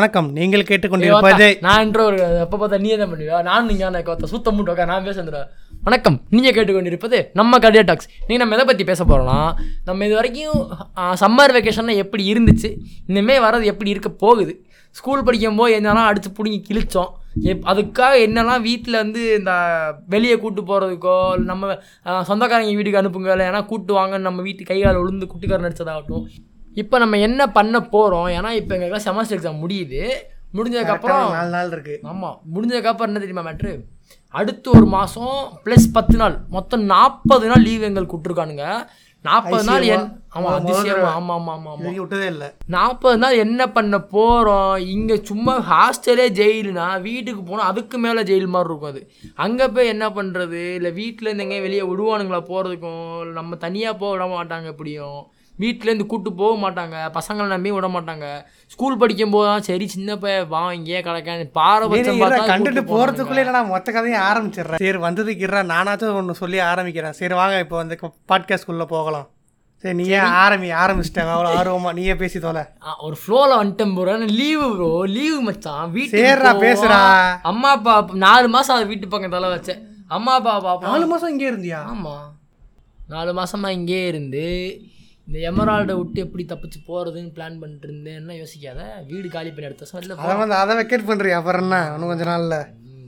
வணக்கம். நீங்கள் கேட்டுக்கொண்டிருப்பது நான் என்ற ஒரு எப்போ பார்த்தா நீ தான் பண்ணுவியா? நான் நீங்கள் கொத்த சுத்த மூட்டு நான் பேசுறேன் வணக்கம். நீங்கள் கேட்டுக்கொண்டிருப்பது நம்ம கடியா டாக்ஸ். நீங்கள் நம்ம எதை பற்றி பேச போகிறோம்னா நம்ம இது வரைக்கும் சம்மர் வெக்கேஷனில் எப்படி இருந்துச்சு இனிமேல் வர்றது எப்படி இருக்க போகுது ஸ்கூல் படிக்கும்போது என்னெல்லாம் அடித்து பிடுங்கி கிழிச்சோம் எப் அதுக்காக என்னெல்லாம் வீட்டில் வந்து இந்த வெளியே கூட்டு போகிறதுக்கோ நம்ம சொந்தக்காரங்க வீட்டுக்கு அனுப்புங்க இல்லை ஏன்னா கூட்டு வாங்கன்னு நம்ம வீட்டு கையால் விழுந்து குட்டிக்காரன் நடிச்சதாகட்டும் இப்போ நம்ம என்ன பண்ண போகிறோம் ஏன்னா இப்போ எங்களுக்குலாம் செமஸ்டர் எக்ஸாம் முடியுது. முடிஞ்சதுக்கப்புறம் நாலு நாள் இருக்கு. ஆமாம் முடிஞ்சதுக்கப்புறம் என்ன தெரியுமா மேட்ரு அடுத்து ஒரு மாதம் ப்ளஸ் பத்து நாள். மொத்தம் நாற்பது நாள் லீவ் எங்களுக்கு விட்ருக்கானுங்க நாற்பது நாள் என் ஆமாம் அதிசயமா. ஆமாம் ஆமாம் ஆமாம் ஆமாம் விட்டதே இல்லை. நாற்பது நாள் என்ன பண்ண போகிறோம் இங்கே சும்மா ஹாஸ்டலே ஜெயிலுனா வீட்டுக்கு போனால் அதுக்கு மேலே ஜெயில் மாதிரி இருக்கும் அது. அங்கே போய் என்ன பண்ணுறது இல்லை வீட்டிலேருந்து எங்கேயும் வெளியே விடுவானுங்களா போகிறதுக்கும் நம்ம தனியாக போக விட மாட்டாங்க எப்படியும்? வீட்டிலேருந்து கூட்டு போக மாட்டாங்க. பசங்களை நம்பி விட மாட்டாங்க. ஸ்கூல் படிக்கும் போது தான் சரி சின்ன பையன் வா இங்கேயே கிடக்க பாரபட்சம் கண்டுட்டு கூட்டு போறதுக்குள்ளே நான் மொத்த கதையும் ஆரம்பிச்சிடுறேன் சரி வந்ததுக்கு இருறா நானாச்சும் ஒன்று சொல்லி ஆரம்பிக்கிறேன். சரி வாங்க இப்போ வந்து பாட்காஸ்ட்குள்ளே போகலாம். சரி நீயே ஆரம்பி ஆரம்பிச்சிட்டாங்க அவ்வளோ ஆர்வமா. நீயே பேசி தோல. ஒரு ஃப்ளோவில் வந்துட்டேன் ப்ரோ லீவு ப்ரோ லீவு மச்சான். வீட்டுக்கு சரிடா, போவோம். பேசுடா. அம்மா அப்பா நாலு மாதம் அது வீட்டு பக்கம் தலை வச்சேன். அம்மா அப்பா பாப்போம் நாலு மாதம் இங்கே இருந்தியா? ஆமாம் நாலு மாசமா இங்கேயே இருந்து இந்த எமரால்டை விட்டு எப்படி தப்பிச்சு போகிறதுன்னு பிளான் பண்ணிட்டு இருந்தேன் என்ன யோசிக்காத. வீடு காலி பண்ணி எடுத்த வருஷம் வெளில போ. அதை வந்து அதை வெக்கேட் பண்ணுறியா அப்புறம் என்ன? இன்னும் கொஞ்ச நாள்ல.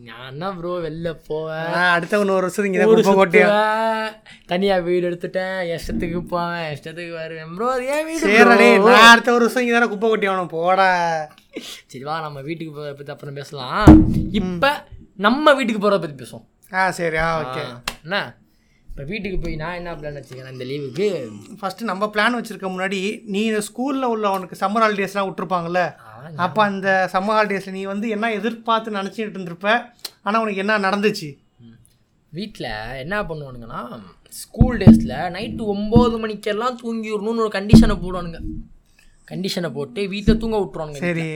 நான் என்ன ப்ரோ வெளில போவேன் அடுத்த ஒன்று ஒரு வருஷத்துக்கு இங்கே கொட்டியா? சுத்துவேன் தனியாக வீடு எடுத்துட்டேன் இஷ்டத்துக்கு போவேன் இஷ்டத்துக்கு வருவேன். ப்ரோ அது ஏன் வீடு நான் அடுத்த ஒரு வருஷம் இங்கே தானே குப்பை கொட்டி போடா. சரி வா நம்ம வீட்டுக்கு போகிறத பற்றி அப்புறம் பேசலாம். இப்போ நம்ம வீட்டுக்கு போகிறத பற்றி பேசுவோம். ஆ சரி ஆ ஓகே. என்ன? இப்போ வீட்டுக்கு போய் நான் என்ன பிளான் வச்சுக்கிறேன் இந்த லீவுக்கு ஃபர்ஸ்ட் நம்ம பிளான் வச்சிருக்க முன்னாடி நீ ஸ்கூல்ல உள்ள உனக்கு சம்மர் ஹாலிடேஸ்லாம் விட்டுருப்பாங்கல்ல? அப்போ அந்த சம்மர் ஹாலிடேஸில் நீ வந்து என்ன எதிர்பார்த்து நினச்சிட்டு இருந்திருப்ப? ஆனால் உனக்கு என்ன நடந்துச்சு? வீட்டில் என்ன பண்ணுவானுங்கன்னா ஸ்கூல் டேஸில் நைட்டு ஒம்பது மணிக்கெல்லாம் தூங்கிடணும்னு ஒரு கண்டிஷனை போடுவானுங்க. கண்டிஷனை போட்டு வீட்டில் தூங்க விட்ருவானுங்க சரி.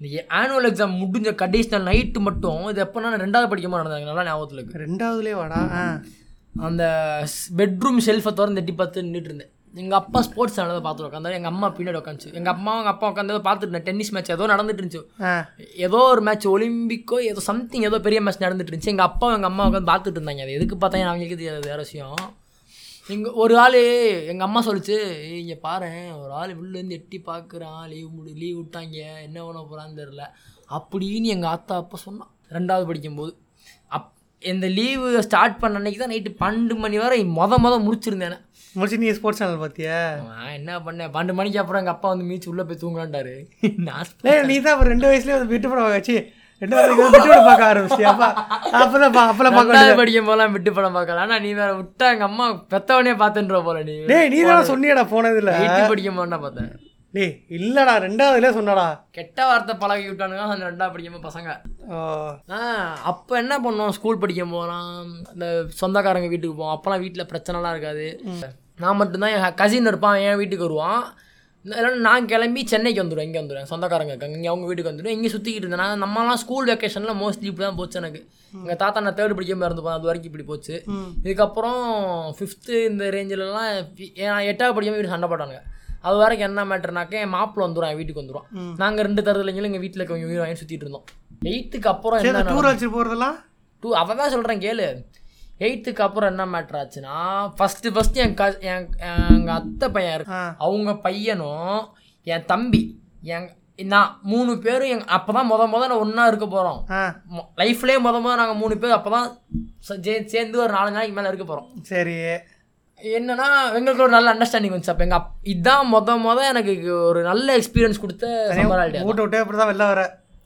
இந்த ஆனுவல் எக்ஸாம் முடிஞ்ச கடைசி நாள் நைட்டு மட்டும் இது எப்போ நான் ரெண்டாவது படிக்கும்போது நடந்தாங்க நல்லா ஞாபகத்தில் இருக்கு. ரெண்டாவதுலேயே வாடா. அந்த பெட்ரூம் ஷெல்ஃபை திறந்து எட்டி பார்த்து நின்றுட்டு இருந்தேன். எங்கள் அப்பா ஸ்போர்ட்ஸ் சேனலை பார்த்துட்டு உட்காந்தாரு எங்கள் அம்மா பின்னாடி உட்காந்துச்சு எங்கள் அம்மா எங்கள் அப்பா உட்காந்து பார்த்துட்டு இருந்தேன். டென்னிஸ் மேட்ச் ஏதோ நடந்துட்டு இருந்துச்சு. ஏதோ ஒரு மேட்ச் ஒலிம்பிக்கோ ஏதோ சம்திங் ஏதோ பெரிய மேட்ச் நடந்துட்டு இருந்துச்சு. எங்கள் அப்பா எங்கள் அம்மா உட்காந்து பார்த்துட்டு இருந்தாங்க. அது எதுக்கு பார்த்தாங்க அவங்களுக்கு தெரியாது வேறு விஷயம். இங்கே ஒரு ஆள் எங்கள் அம்மா சொல்லிச்சு இங்கே பாரு ஒரு ஆள் உள்ளேருந்து எட்டி பார்க்குறான். லீவ் முடி லீவ் விட்டாங்க. என்ன பண்ண போகிறான்னு தெரில அப்படின்னு எங்கள் ஆத்தா அப்பா சொன்னான். ரெண்டாவது படிக்கும்போது. இந்த லீவு ஸ்டார்ட் பண்ண அன்னைக்கு தான் நைட்டு பன்னெண்டு மணி வரை மொத மொத முடிச்சிருந்தேன் முடிச்சு நீ ஸ்போர்ட்ஸ் சேனல் பார்த்தியா? நான் என்ன பண்ணேன்? பன்னெண்டு மணிக்கு அப்புறம் எங்கள் அப்பா வந்து மீச்சு உள்ளே போய் தூங்கலான்ட்டாரு நான் நீ தான் அப்புறம் ரெண்டு வயசுலேயே வந்து விட்டு படம் வச்சு ரெண்டு வயசுல விட்டு படம் பார்க்க ஆரம்பிச்சியா அப்பா அப்பதான் பா அப்பெல்லாம் பார்க்க படிக்கும் போதெல்லாம் விட்டு படம் பார்க்கலாம் ஆனா நீ வேற விட்டா எங்க அம்மா பெத்தவனே பார்த்துன்ற போல நீ. டேய் நீ தான் சொன்னியடா போனதுல எயித்து படிக்கும் போது பார்த்தேன். டேய் இல்லடா ரெண்டாவதுலேயே சொன்னடா. கெட்ட வார்த்தை பழகி விட்டானுங்க அந்த ரெண்டாவது படிக்கும் பசங்க. அப்போ என்ன பண்ணோம்? ஸ்கூல் படிக்கும் போதெல்லாம் இந்த சொந்தக்காரங்க வீட்டுக்கு போவோம். அப்போலாம் வீட்டில் பிரச்சனைலாம் இருக்காது. நான் மட்டும்தான் என் கசின் இருப்பான் என் வீட்டுக்கு வருவான். இல்லைன்னா நான் கிளம்பி சென்னைக்கு வந்துடுவேன் இங்கே வந்துடுவேன் சொந்தக்காரங்க இருக்காங்க. இங்கே அவங்க வீட்டுக்கு வந்துடுவேன் இங்கே சுற்றிக்கிட்டு இருந்தேன். நான் நம்மலாம் ஸ்கூல் வெக்கேஷனில் மோஸ்ட்லி இப்படி தான் போச்சு எனக்கு. எங்கள் தாத்தா நான் தேர்ட் படிக்காமல் இருந்துப்பேன் அது வரைக்கும் இப்படி போச்சு. இதுக்கப்புறம் ஃபிஃப்த்து இந்த ரேஞ்சிலலாம் எட்டாவது படிக்காமல் வீடு சண்டை போட்டானுங்க. அது வரைக்கும் என்ன மேட்டர்னாக்க என் மாப்பிள்ள வந்துடும் என் வீட்டுக்கு வந்துடும் நாங்கள் ரெண்டு தரதுலைங்களும் எங்கள் வீட்டில் கொஞ்சம் உயிர் வாங்கி சுற்றிட்டு இருந்தோம். எயித்துக்கு அப்புறம் என்ன டூர் வச்சு போகிறதெல்லாம் டூ அவன் தான் சொல்கிறேன் கேளு. எயித்துக்கு அப்புறம் என்ன மேட்ரு ஆச்சுன்னா ஃபஸ்ட்டு ஃபஸ்ட்டு என் க என் எங்கள் அத்தை பையன் இருக்கு அவங்க பையனும் என் தம்பி என் நான் மூணு பேரும் எங் அப்போ தான் முத முத நான் ஒன்றா இருக்க போகிறோம் லைஃப்லேயே முத முத நாங்கள் மூணு பேர் அப்போ தான் சேர்ந்து ஒரு நாலு நாளைக்கு மேலே இருக்க போகிறோம் சரி. என்னன்னா எங்களுக்கு ஒரு நல்ல அண்டர்ஸ்டாண்டிங் வந்துச்சு. அப்போ எங்கள் அப் இதான் முத முத எனக்கு ஒரு நல்ல எக்ஸ்பீரியன்ஸ் கொடுத்த வீட்டை விட்டே அப்படி தான் வெளில வர.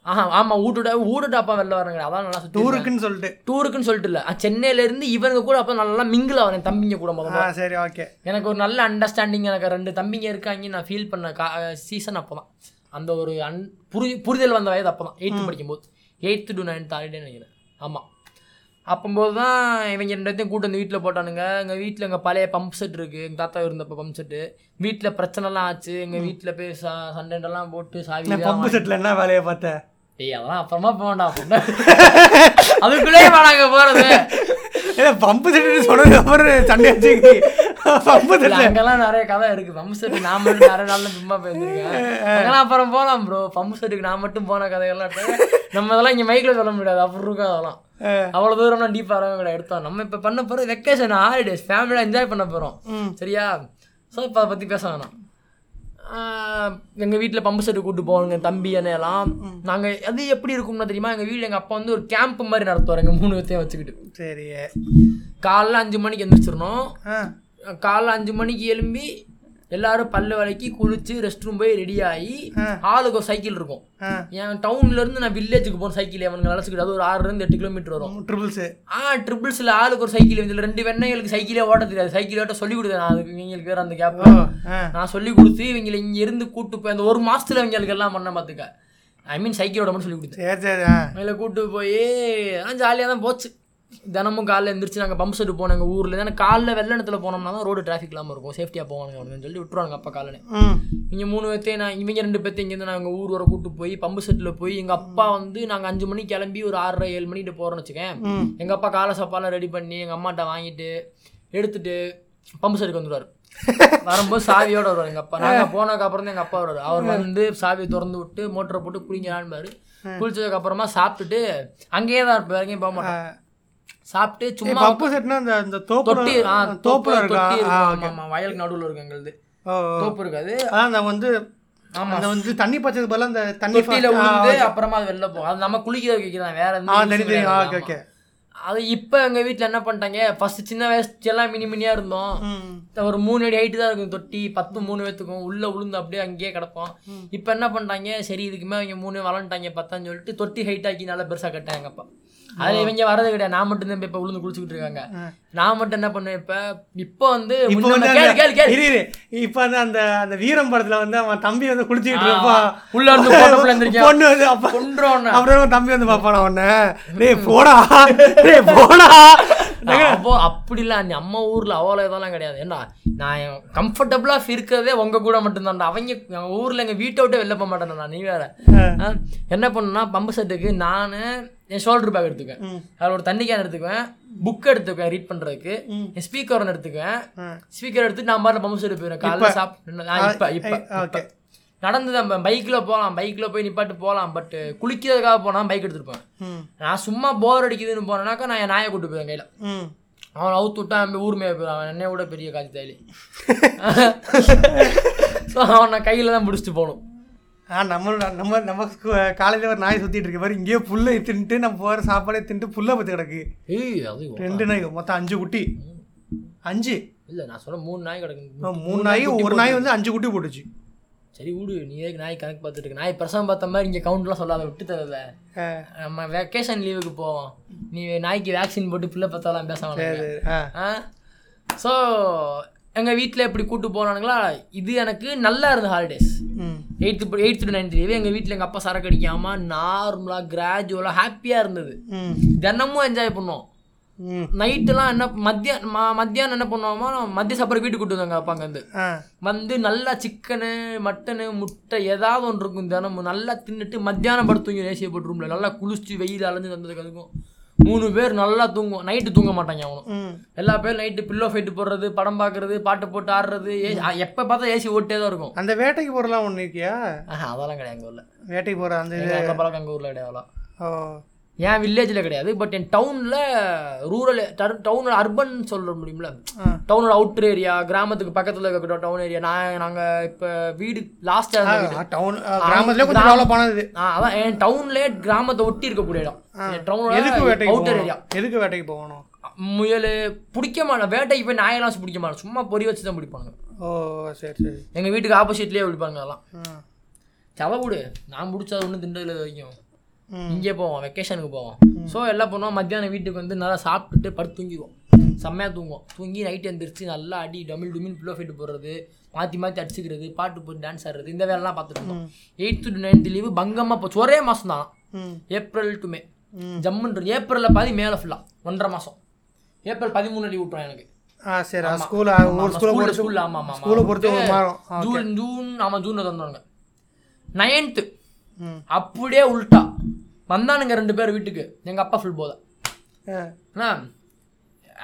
ஆஹா ஆமாம் ஊட்டுட ஊட்டுட்டு அப்பா வெளில வரங்க அதான் நல்லா டூருக்குன்னு சொல்லிட்டு. டூருக்குன்னு சொல்லிட்டு இல்லை. சென்னையில இருந்து இவங்க கூட அப்போ நல்லா மிங்கிள் ஆகிறேன் தம்பிங்க கூட ஆ முதல்ல சரி ஓகே. எனக்கு ஒரு நல்ல அண்டர்ஸ்டாண்டிங் எனக்கு ரெண்டு தம்பிங்க இருக்காங்க நான் ஃபீல் பண்ண கா சீசன் அப்போ தான் அந்த ஒரு அன் புரி புரிதல் வந்த வயது அப்போ தான் எயித்து படிக்கும்போது. எயித்து டு நைன்த் ஆல்ரெடி நினைக்கிறேன். ஆமாம் அப்போம்போது தான் இவங்க ரெண்டுத்தையும் கூட்டு வந்து வீட்டில் போட்டானுங்க. எங்கள் வீட்டில் எங்கள் பழைய பம்ப் செட் இருக்குது எங்கள் தாத்தா இருந்தப்போ பம்ப் செட்டு வீட்டில் பிரச்சனைலாம் ஆச்சு. எங்கள் வீட்டில் போய் ச சண்டைலாம் போட்டு சாவி பம்பு செட்டில் என்ன வேலையை பார்த்த ஏய் அதெல்லாம் அப்புறமா போக வேண்டாம் அதுக்குள்ளேயே நாங்கள் போகிறது ஏன்னா பம்பு செட்டு சொன்னதுக்கு அப்புறம் சண்டை வச்சு பம்பு இல்ல, அங்கெல்லாம் நிறைய கதை இருக்கு. பம்பு செட்டு நான் மட்டும் நிறைய நாள்ல சும்மா போயிருந்திருக்கேன் அங்கெல்லாம் அப்புறம் போலாம் ப்ரோ பம்பு செட்டுக்கு நான் மட்டும் போன கதைகள்லாம். நம்ம அதெல்லாம் இங்க மைக்ல சொல்ல முடியாது. அப்படி இருக்கும் அதெல்லாம். அவ்வளவு தூரம் நான் டீப்பா வரவே எடுத்தோம் நம்ம இப்ப பண்ண போறது வெக்கேஷன் ஹாலிடேஸ் ஃபேமிலியா என்ஜாய் பண்ண போறோம். சரியா? ஸோ இப்போ அதை பத்தி பேச வேணாம். ஆஹ் எங்க வீட்ல பம்பு செட்டு கூட்டு போவாங்க தம்பி அண்ணையெல்லாம் நாங்க அது எப்படி இருக்கும்னா தெரியுமா? எங்க வீட்ல எங்க அப்பா வந்து ஒரு கேம்ப் மாதிரி நடத்துவார் எங்க மூணு பேர்த்தையும் வச்சுக்கிட்டு. சரி. காலைல அஞ்சு மணிக்கு எந்திரிச்சிடணும். காலைல அஞ்சு மணிக்கு எழும்பி எல்லாரும் பல்லு விளக்கி குளிச்சு ரெஸ்ட் ரூம் போய் ரெடி ஆகி ஆளுக்கு ஒரு சைக்கிள் இருக்கும். என் டவுன்ல இருந்து நான் வில்லேஜுக்கு போன சைக்கிள் அவனுக்கு அழைச்சிக்கிட்டு அது ஒரு ஆறுல இருந்து எட்டு கிலோமீட்டர் வரும். ட்ரிபிள்ஸு ஆ ட்ரிபிள்ஸ்ல ஆளுக்கு ஒரு சைக்கிள் இதுல ரெண்டு வெண்ணைகளுக்கு சைக்கிளே ஓட்ட தெரியாது. சைக்கிள் ஓட்ட சொல்லி கொடுத்தேன் நான். அதுக்கு இவங்களுக்கு வேற அந்த கேப் நான் சொல்லி கொடுத்து இவங்களை இங்க இருந்து கூட்டு போய் அந்த ஒரு மாசத்துல இவங்களுக்கு எல்லாம் பண்ண பாத்துக்க ஐ மீன் சைக்கிளோட மட்டும் சொல்லி கொடுத்தேன். அதில் கூட்டு போய் ஜாலியாக தான் போச்சு. தினமும் காலைல எந்திரிச்சு நாங்கள் பம்ப் செட்டு போனோம் எங்கள் ஊரில். ஏன்னா காலைல வெள்ளணத்தில் போனோம்னா தான் ரோடு டிராஃபிக் இல்லாமல் இருக்கும். சேஃப்டியாக போவானுங்க அவனுங்கன்னு சொல்லி விட்டுருவாங்க அப்பா காலையில இங்கே மூணு பேர்த்தையும் நான் இவங்க ரெண்டு பேர்த்தையும் இங்கேருந்து நான் எங்கள் ஊர் வர கூட்டு போய் பம்பு செட்டில் போய் எங்கள் அப்பா வந்து நாங்கள் அஞ்சு மணிக்கு கிளம்பி ஒரு ஆறரை ஏழு மணிக்கு போகிறோன்னு வச்சுக்கேன். எங்கள் அப்பா காலை சாப்பாடுலாம் ரெடி பண்ணி எங்கள் அம்மாட்ட வாங்கிட்டு எடுத்துட்டு பம்பு செட்டுக்கு வந்துடுவார் வரும்போது சாவியோட வருவார் எங்கள் அப்பா. நாங்கள் போனதுக்கு அப்புறம் தான் எங்கள் அப்பா வருவார். அவர் வந்து சாவியை திறந்து விட்டு மோட்டரை போட்டு குளிங்கலான்பாரு குளிச்சதுக்கு அப்புறமா சாப்பிட்டுட்டு அங்கேயே தான் இருப்பார் எங்கேயும் போக மாட்டோம் சாப்பிட்டு சும்மா பப்பு செட்னா அந்த அந்த தொட்டி ஆ தோப்புல இருக்கா? ஆமா வயலுக்கு நடுவுல இருக்கு எங்களுது. தோப்பு இருக்காது. அதான் அந்த வந்து ஆமா. அந்த வந்து தண்ணி பச்சதுக்கு பதிலா அந்த தண்ணி ஆ, விழுந்து அப்புறமா அது வெளில போகும். அது நம்ம குளிக்கிறதுக்கு வைக்கிறதான் வேற எந்த. ஓகே. ஓகே அது இப்போ எங்க வீட்ல என்ன பண்ணிட்டாங்க? ஃபர்ஸ்ட் சின்ன வயசு எல்லாம் மினி மினியா இருந்தோம். ஒரு மூணு அடி ஹைட்டு தான் இருக்கும் தொட்டி. பத்து மூணு பேத்துக்கும். உள்ள உளுந்து அப்படியே அங்கேயே கிடப்போம் இப்போ என்ன பண்ணிட்டாங்க? சரி இதுக்குமே அவங்க மூணு வளர்ந்துட்டாங்க பத்தான்னு சொல்லிட்டு தொட்டி ஹைட் ஆக்கி நல்லா பெருசா கட்டாங்க அப்பா. அதுல இவங்க வரது கிடையாது நான் மட்டும் தான் இப்போ உளுந்து குளிச்சுக்கிட்டு இருக்காங்க. நான் மட்டும் என்ன பண்ணுவேன் இப்ப? இப்போ வந்து இப்போ வந்து வந்து அந்த அந்த வீரம் படத்துல வந்து அவன் தம்பி வந்து குளிச்சுக்கிட்டு இருப்பான் உள்ள எந்திரிக்கும். பொண்ணு வந்து அப்ப கொன்றோன்னு அப்புறம் தம்பி வந்து பாப்பான உடனே டேய் போடா. டேய் போடா. அப்போ அப்படிலாம் நம்ம ஊர்ல அவ்வளோ இதெல்லாம் கிடையாது. ஏன்னா நான் கம்ஃபர்டபுளா இருக்கிறதே உங்க கூட மட்டும்தான்டா. அவங்க ஊர்ல எங்க வீட்டை விட்டு வெளில போக மாட்டேன் நீ வேற. என்ன பண்ணுன்னா பம்பு செட்டுக்கு நான் என் ஷோல்டர் பேக் எடுத்துக்குவேன். அதில் ஒரு தண்ணி கேன் எடுத்துக்குவேன். புக் எடுத்துக்குவேன் ரீட் பண்றதுக்கு. ம். என் ஸ்பீக்கர் ஒன்று எடுத்துக்குவேன். ஸ்பீக்கர் எடுத்து நான் பாட்டு பம்பு செட்டு போயிடுவேன். காலைல சாப்பிட்டு இப்போ இப்போ நடந்து தான் பைக்கில் போகலாம் பைக்கில் போய் நிப்பாட்டு போகலாம் பட் குளிக்கிறதுக்காக போனால் பைக் ம். நான் சும்மா போர் அடிக்குதுன்னு போனேனாக்கா நான் என் நாயை கூட்டு போவேன் கையில். அவன் அவுத்து விட்டா அவன் ஊர் மேய போயிடும் அவன் என்னைய விட பெரிய காட்சி தாலி. ஸோ அவன் நான் கையில் தான் பிடிச்சிட்டு போகணும். ஆ நம்ம நம்ம நம்ம காலையில் ஒரு நாய் சுற்றிட்டு இருக்கு. பாரு இங்கேயே புல்லை தின்ட்டு நம்ம போகிற சாப்பாடே தின்ட்டு புல்லை பற்றி கிடக்கு. ஏய் அது ரெண்டு நாய் மொத்தம் அஞ்சு குட்டி. அஞ்சு? இல்லை நான் சொல்ல மூணு நாய் கிடக்கு. மூணு நாய் ஒரு நாய் வந்து அஞ்சு குட்டி போட்டுச்சு. சரி விடு. நீ எதுக்கு நாய் கணக்கு பார்த்துட்டு இருக்க? நாய் பிரசவம் பார்த்த மாதிரி இங்கே கவுண்ட்லாம் சொல்லாத விட்டு தரல. நம்ம வெக்கேஷன் லீவுக்கு போவோம் நீ நாய்க்கு வேக்சின் போட்டு பிள்ளை பார்த்தாலாம் பேச வேணாம் சரி, ஆ. ஸோ எங்கள் வீட்டில் எப்படி கூட்டு போனானுங்களா? இது எனக்கு நல்லா இருந்த holidays eighth eighth to ninth leave எங்கள் வீட்டில் எங்கள் அப்பா சரக்கு அடிக்காமல் நார்மலாக கிராஜுவலாக ஹாப்பியாக இருந்தது. தினமும் என்ஜாய் பண்ணோம் ம். நைட்டுலாம் என்ன மத்தியானம் ம மத்தியானம் என்ன பண்ணுவோமா மதிய சாப்பாடு வீட்டுக்கு கூட்டு வந்தாங்க அப்பா ஆ. வந்து நல்லா சிக்கனு மட்டனு முட்டை ஏதாவது ஒன்று இருக்கும் தினமும். நல்லா தின்னுட்டு மத்தியானம் படுத்து தூங்கி ஏசியை போட்டு ரூமில் நல்லா குளிச்சு வெயில் அலைஞ்சு வந்ததுக்கு அதுக்கும். மூணு பேர் நல்லா தூங்குவோம் நைட்டு தூங்க மாட்டாங்க அவனும் எல்லா பேரும் நைட்டு பில்லோ ஃபைட்டு போடுறது படம் பார்க்கறது பாட்டு போட்டு ஆடுறது ஏ எப்போ பார்த்தா ஏசி ஓட்டே தான் இருக்கும். அந்த வேட்டைக்கு போகிறலாம் ஒன்று இருக்கியா? அதெல்லாம் கிடையாது எங்கள் ஊரில் வேட்டைக்கு போகிற அந்த பழக்கம் எங்கள் ஊரில் கிடையாது அதெல்லாம். ஓ. என் வில்லேஜில் கிடையாது பட் என் டவுனில் ரூரல் டவுனில் அர்பன் சொல்ல முடியும்ல. டவுனோட அவுட்டர் ஏரியா கிராமத்துக்கு பக்கத்தில் இருக்க டவுன் ஏரியா நான் நாங்கள் இப்போ வீடு லாஸ்ட்டாக டவுன் அதான் என் டவுன்லேயே கிராமத்தை ஒட்டி இருக்கக்கூடிய இடம். டவுனோட அவுட்டர் ஏரியா எதுக்கு வேட்டைக்கு போகணும்? முயல் பிடிக்க மாட்டேன் வேட்டைக்கு போய் நாயெல்லாம் பிடிக்க மாட்டேன் சும்மா பொறி வச்சு தான் பிடிப்பானுங்க. ஓ சரி சரி. எங்கள் வீட்டுக்கு ஆப்போசிட்லேயே பிடிப்பாங்க அதெல்லாம் செவ விடு. நான் பிடிச்சது ஒன்றும் திண்டதில்லை இது வரைக்கும். ம். இங்கே போவோம் வெக்கேஷனுக்கு போவோம். ஸோ எல்லாம் பண்ணுவோம் மத்தியானம் வீட்டுக்கு வந்து நல்லா சாப்பிட்டுட்டு படுத்து தூங்கிடுவோம் செம்மையாக தூங்குவோம். தூங்கி நைட் எந்திரிச்சு நல்லா அடி டமில் டுமில் பில்லோ ஃபைட்டு போடுறது மாற்றி மாற்றி அடிச்சுக்கிறது பாட்டு போட்டு டான்ஸ் ஆடுறது இந்த வேலைலாம் பார்த்துட்டு இருந்தோம். எயித்து டு நைன்த் லீவு பங்கமாக போச்சு ஒரே மாதம் தான். ஏப்ரல் டு மே. ஜம்முன்றது ஏப்ரலில் பாதி மேலே ஃபுல்லாக ஒன்றரை மாதம் ஏப்ரல் பதிமூணு லீவ் விட்டுருவோம் எனக்கு. சரி ஸ்கூல் ஒரு ஸ்கூலை ஆமாம் ஆமாம் ஸ்கூலை பொறுத்து ஒரு மாறும். ஆ, ஜூன் ஜூன் ஆமாம் ஜூனில் தந்தானுங்க நைன்த்து அப்படியே உல்ட்டா வந்தானுங்க ரெண்டு பேர் வீட்டுக்கு. எங்கள் அப்பா ஃபுல் போதை அண்ணா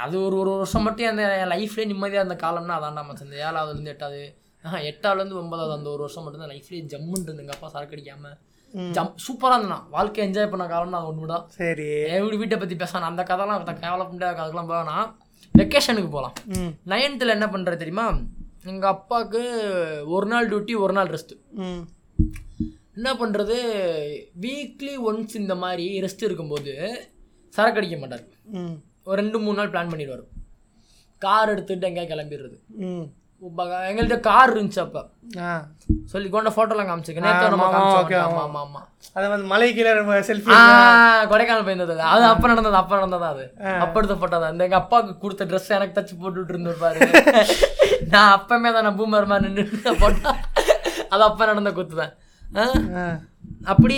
அது ஒரு ஒரு வருஷம் மட்டும் அந்த என் லைஃப்லேயே நிம்மதியாக இருந்த காலம்னா அதான்டா மச்சான். இந்த ஏழாவதுலேருந்து எட்டாவது ஆஹா எட்டாவதுலேருந்து ஒன்பதாவது அந்த ஒரு வருஷம் மட்டும் தான் லைஃப்லேயே ஜம்முன்னு இருந்து எங்கள் அப்பா சரக்கு அடிக்காம. ஜம் சூப்பராக இருந்தான்? வாழ்க்கை என்ஜாய் பண்ண காலம்னா அது ஒன்று தான் சரி என் வீட்டை பற்றி பேசணும் அந்த கதைலாம் கேவல பண்ணிட்டு அதுக்கெல்லாம் போவேனா? வெக்கேஷனுக்கு போகலாம் நைன்த்தில் என்ன பண்ணுறது தெரியுமா? எங்கள் அப்பாவுக்கு ஒரு நாள் டியூட்டி ஒரு நாள் ரெஸ்ட்டு என்ன பண்ணுறது வீக்லி ஒன்ஸ் இந்த மாதிரி ரெஸ்ட் இருக்கும்போது சரக்கு அடிக்க மாட்டார். ஒரு ரெண்டு மூணு நாள் பிளான் பண்ணிடுவார். கார் எடுத்துகிட்டு எங்கேயா கிளம்பிடுறது. ம். எங்கள்கிட்ட கார் இருந்துச்சு அப்போ. சொல்லி கொண்ட ஃபோட்டோலாம் காமிச்சிருக்கேன் ஆமாம் ஆமாம் ஆமாம் அது வந்து மலை கீழே செல்ஃபி கொடைக்கானல் போயிருந்தது அது. அப்ப நடந்தது அப்ப நடந்தது அது? அப்ப எடுத்த போட்டோ தான். இந்த எங்க அப்பாவுக்கு கொடுத்த ட்ரெஸ் எனக்கு தச்சு போட்டுட்டு இருந்திருப்பாரு நான் அப்பமே தான் நான் பூமர் மாதிரி நின்று போட்டா அது அப்ப நடந்த குத்து தான். ஆ? ஆ அப்படி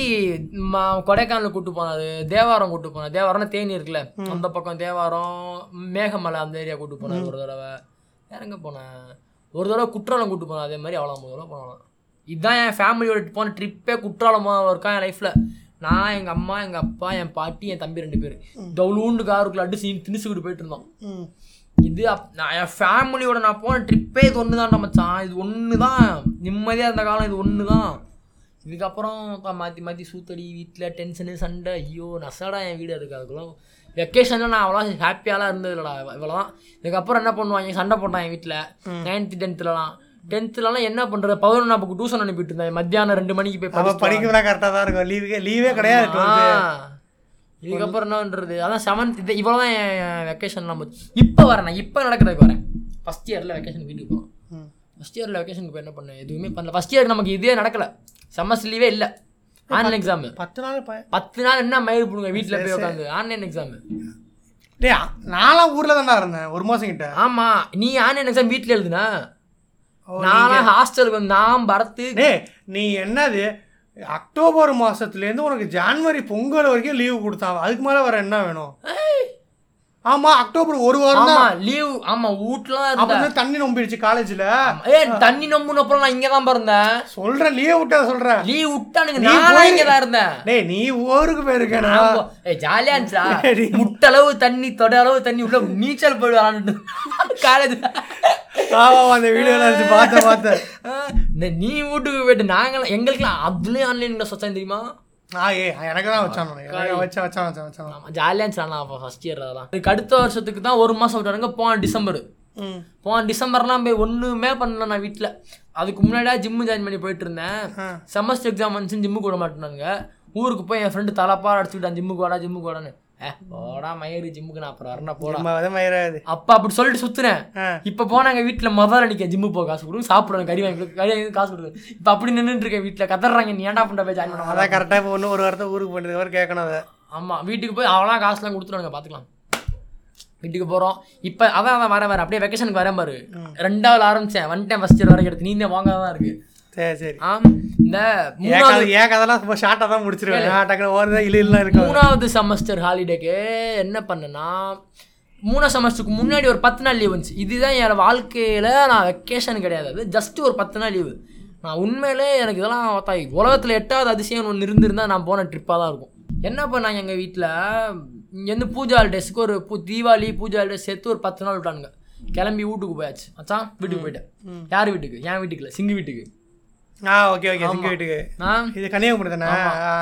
கொடைக்கானல் கூட்டு போனாரு தேவாரம் கூட்டு போனார் தேவாரம்னா தேனி இருக்குல்ல. அந்த பக்கம் தேவாரம் மேகமலை அந்த ஏரியா கூட்டு போனார் ஒரு தடவை. வேற எங்க போனேன்? ஒரு தடவை குற்றாலம் கூட்டு போனேன். அதே மாதிரி அவ்வளோ மூணு தடவை போனோம் இதுதான் என் ஃபேமிலியோட போன ட்ரிப்பே குற்றாலமாக இருக்கா என் லைஃப்பில் நான் எங்கள் அம்மா எங்கள் அப்பா என் பாட்டி என் தம்பி ரெண்டு பேர். டவுலூண்டு காருக்குள்ள அடிச்சு திணிச்சுக்கிட்டு போயிட்டு இருந்தோம். இது அப் நான் என் ஃபேமிலியோட நான் போன ட்ரிப்பே இது ஒன்று தான் மச்சான். இது ஒன்று தான் நிம்மதியாக இருந்த காலம் இது ஒன்று தான் இதுக்கப்புறம் மாற்றி மாற்றி சூத்தடி வீட்டில் டென்ஷனு சண்டை. ஐயோ நசடா என் வீடு இருக்கு அதுக்குலாம் வெக்கேஷனில் நான் அவ்வளோ ஹாப்பியாலாம் இருந்தது இல்லடா இவ்வளோதான் இதுக்கப்புறம் என்ன பண்ணுவாங்க? சண்டை போட்டான் என் வீட்டில் நைன்த்து டென்த்துலலாம் டென்த்துலலாம் என்ன பண்ணுறது பதினொன்றா புக்கு டியூஷன் அனுப்பிட்டு இருந்தேன். மத்தியானம் ரெண்டு மணிக்கு போய் படிக்கலாம் கரெக்டாக தான் இருக்கும். லீவே லீவே கிடையாது இதுக்கப்புறம் என்ன பண்றது? அதான் செவன்த் இது இவ்வளோ தான் என் வெக்கேஷன் நம்ம இப்போ வரேன் நான். இப்போ நடக்கிறதுக்கு வரேன். ஃபஸ்ட் இயரில் வெக்கேஷன் வீட்டுக்கு போகிறோம் ஃபஸ்ட் இயரில் வெக்கேஷனுக்கு போய் என்ன பண்ணேன்? எதுவுமே பண்ணல. ஃபஸ்ட் இயர் நமக்கு இதே நடக்கல. செம்மஸ்டர் லீவே இல்லை. ஆன்லைன் எக்ஸாமு பத்து நாள் பத்து நாள் என்ன மயிர் போடுங்க வீட்டில் போய் உட்காந்து ஆன்லைன் எக்ஸாமு டேய் நான்லாம் ஊரில் தான்டா இருந்தேன் ஒரு மாதம் கிட்ட. ஆமாம் நீ ஆன்லைன் எக்ஸாம் வீட்டில் எழுதுனா? நானும் ஹாஸ்டலுக்கு வந்து நான் பரத்து டேய் நீ என்னது? அக்டோபர் மாசத்துலேருந்து உனக்கு ஜான்வரி பொங்கல் வரைக்கும் லீவு கொடுத்தாங்க அதுக்கு மேலே வேற என்ன வேணும்? ஆமா அக்டோபர் ஒரு வாரம் தான். ஆமா லீவ் ஆமா வீட்டில் தான் இருந்தேன் தண்ணி நம்பிடுச்சு காலேஜ்ல? ஏ தண்ணி நம்புன அப்புறம் நான் இங்கே தான் பிறந்தேன் சொல்றேன் லீவ் விட்டா சொல்றேன். லீவ் விட்டானுங்க நீ நானும் போய்- இங்கே தான் இருந்தேன். டேய் நீ ஊருக்கு போயிருக்கேனா. ஏய் ஜாலியா இருந்துச்சா. முட்டளவு தண்ணி தொட அளவு தண்ணி உள்ள நீச்சல் போய் விளாண்டு காலேஜ். ஆமா அந்த வீடியோ எடுத்து பார்த்தேன் பார்த்தேன் நீ வீட்டுக்கு போயிட்டு நாங்களாம் எங்களுக்குலாம் அதுலயும் ஆன்லைன் கிளாஸ் தெரியுமா? ஆ ஏ எனக்கு தான் வச்சான் ஆமா ஜாலியாக இருந்துச்சு அப்போ ஃபர்ஸ்ட் இயர் அதெல்லாம். அதுக்கு அடுத்த வருஷத்துக்கு தான் ஒரு மாதம் விட்டானுங்க போன டிசம்பர். போன டிசம்பர்லாம் போய் ஒன்றுமே பண்ணல நான் வீட்டில் அதுக்கு முன்னாடியே ஜிம்மு ஜாயின் பண்ணி போயிட்டு இருந்தேன். செமஸ்டர் எக்ஸாம் வந்துச்சு ஜிம்முக்கு விட மாட்டேனாங்க ஊருக்கு போய் என் ஃப்ரெண்டு தலப்பா அடிச்சுக்கிட்டான் ஜிம்முக்கு வாடா ஜிம்முக்கு வாடான்னு. போடா மயிறு ஜிம்முக்கு நான் அப்புறம் வரணும் போடா. மயிராது அப்பா அப்படி சொல்லிட்டு சுத்துறேன் இப்போ போனாங்க வீட்டில் முதல்ல நிற்க ஜிம்மு போ காசு கொடுங்க சாப்பிடுவேன் கறி வாங்கி கொடு, கறி வாங்கி காசு கொடுங்க இப்போ அப்படி நின்றுட்டு இருக்கேன் வீட்டில் கதறாங்க நீ ஏன்டா பண்ண போய் ஜாயின் பண்ண அதான் கரெக்டாக இப்போ ஒன்று ஒரு வாரத்தை ஊருக்கு போனதுக்கு வரை கேட்கணும் அதை. ஆமாம் வீட்டுக்கு போய் அவளாம் காசுலாம் கொடுத்துருவாங்க பார்த்துக்கலாம் வீட்டுக்கு போகிறோம் இப்போ அதான் அதான் வரேன் வரேன் அப்படியே வெக்கேஷனுக்கு வரேன் பாரு. ரெண்டாவது ஆரம்பிச்சேன். வந்துட்டேன் ஃபஸ்ட் இயர் வரைக்கும் எடுத்து. நீ வாங்க தான் இருக்கு. சரி சரி. ஆ இந்த மூணாவது ஏன் கதெல்லாம் ரொம்ப ஷார்ட்டாக தான் முடிச்சிருவேன். டக்குனு ஓடுதான் இல்லை இருக்கும் மூணாவது செமஸ்டர் ஹாலிடேக்கு என்ன பண்ணேன்னா மூணாவது செமஸ்டருக்கு முன்னாடி ஒரு பத்து நாள் லீவ் வந்துச்சு இதுதான் என் வாழ்க்கையில் நான் வெக்கேஷன் கிடையாது. அது ஜஸ்ட் ஒரு பத்து நாள் லீவு நான் உண்மையிலே எனக்கு இதெல்லாம் பார்த்தா உலகத்தில் எட்டாவது அதிசயம் ஒன்று இருந்திருந்தால் நான் போன ட்ரிப்பாக தான் இருக்கும். என்ன பண்ணாங்க எங்கள் வீட்டில் இங்கேருந்து பூஜா ஹாலிடேஸ்க்கு ஒரு பூ தீபாவளி பூஜா ஹாலிடேஸ் சேர்த்து ஒரு பத்து நாள் விட்டானுங்க. கிளம்பி வீட்டுக்கு போயாச்சு. மச்சான் வீட்டுக்கு போயிட்டேன். யார் வீட்டுக்கு? என் வீட்டுக்கு இல்லை சிங்கு வீட்டுக்கு. ஆ ஓகே ஓகே சிங்க வீட்டுக்கு நான் இது கன்னியாகுமரி தானே ஆ.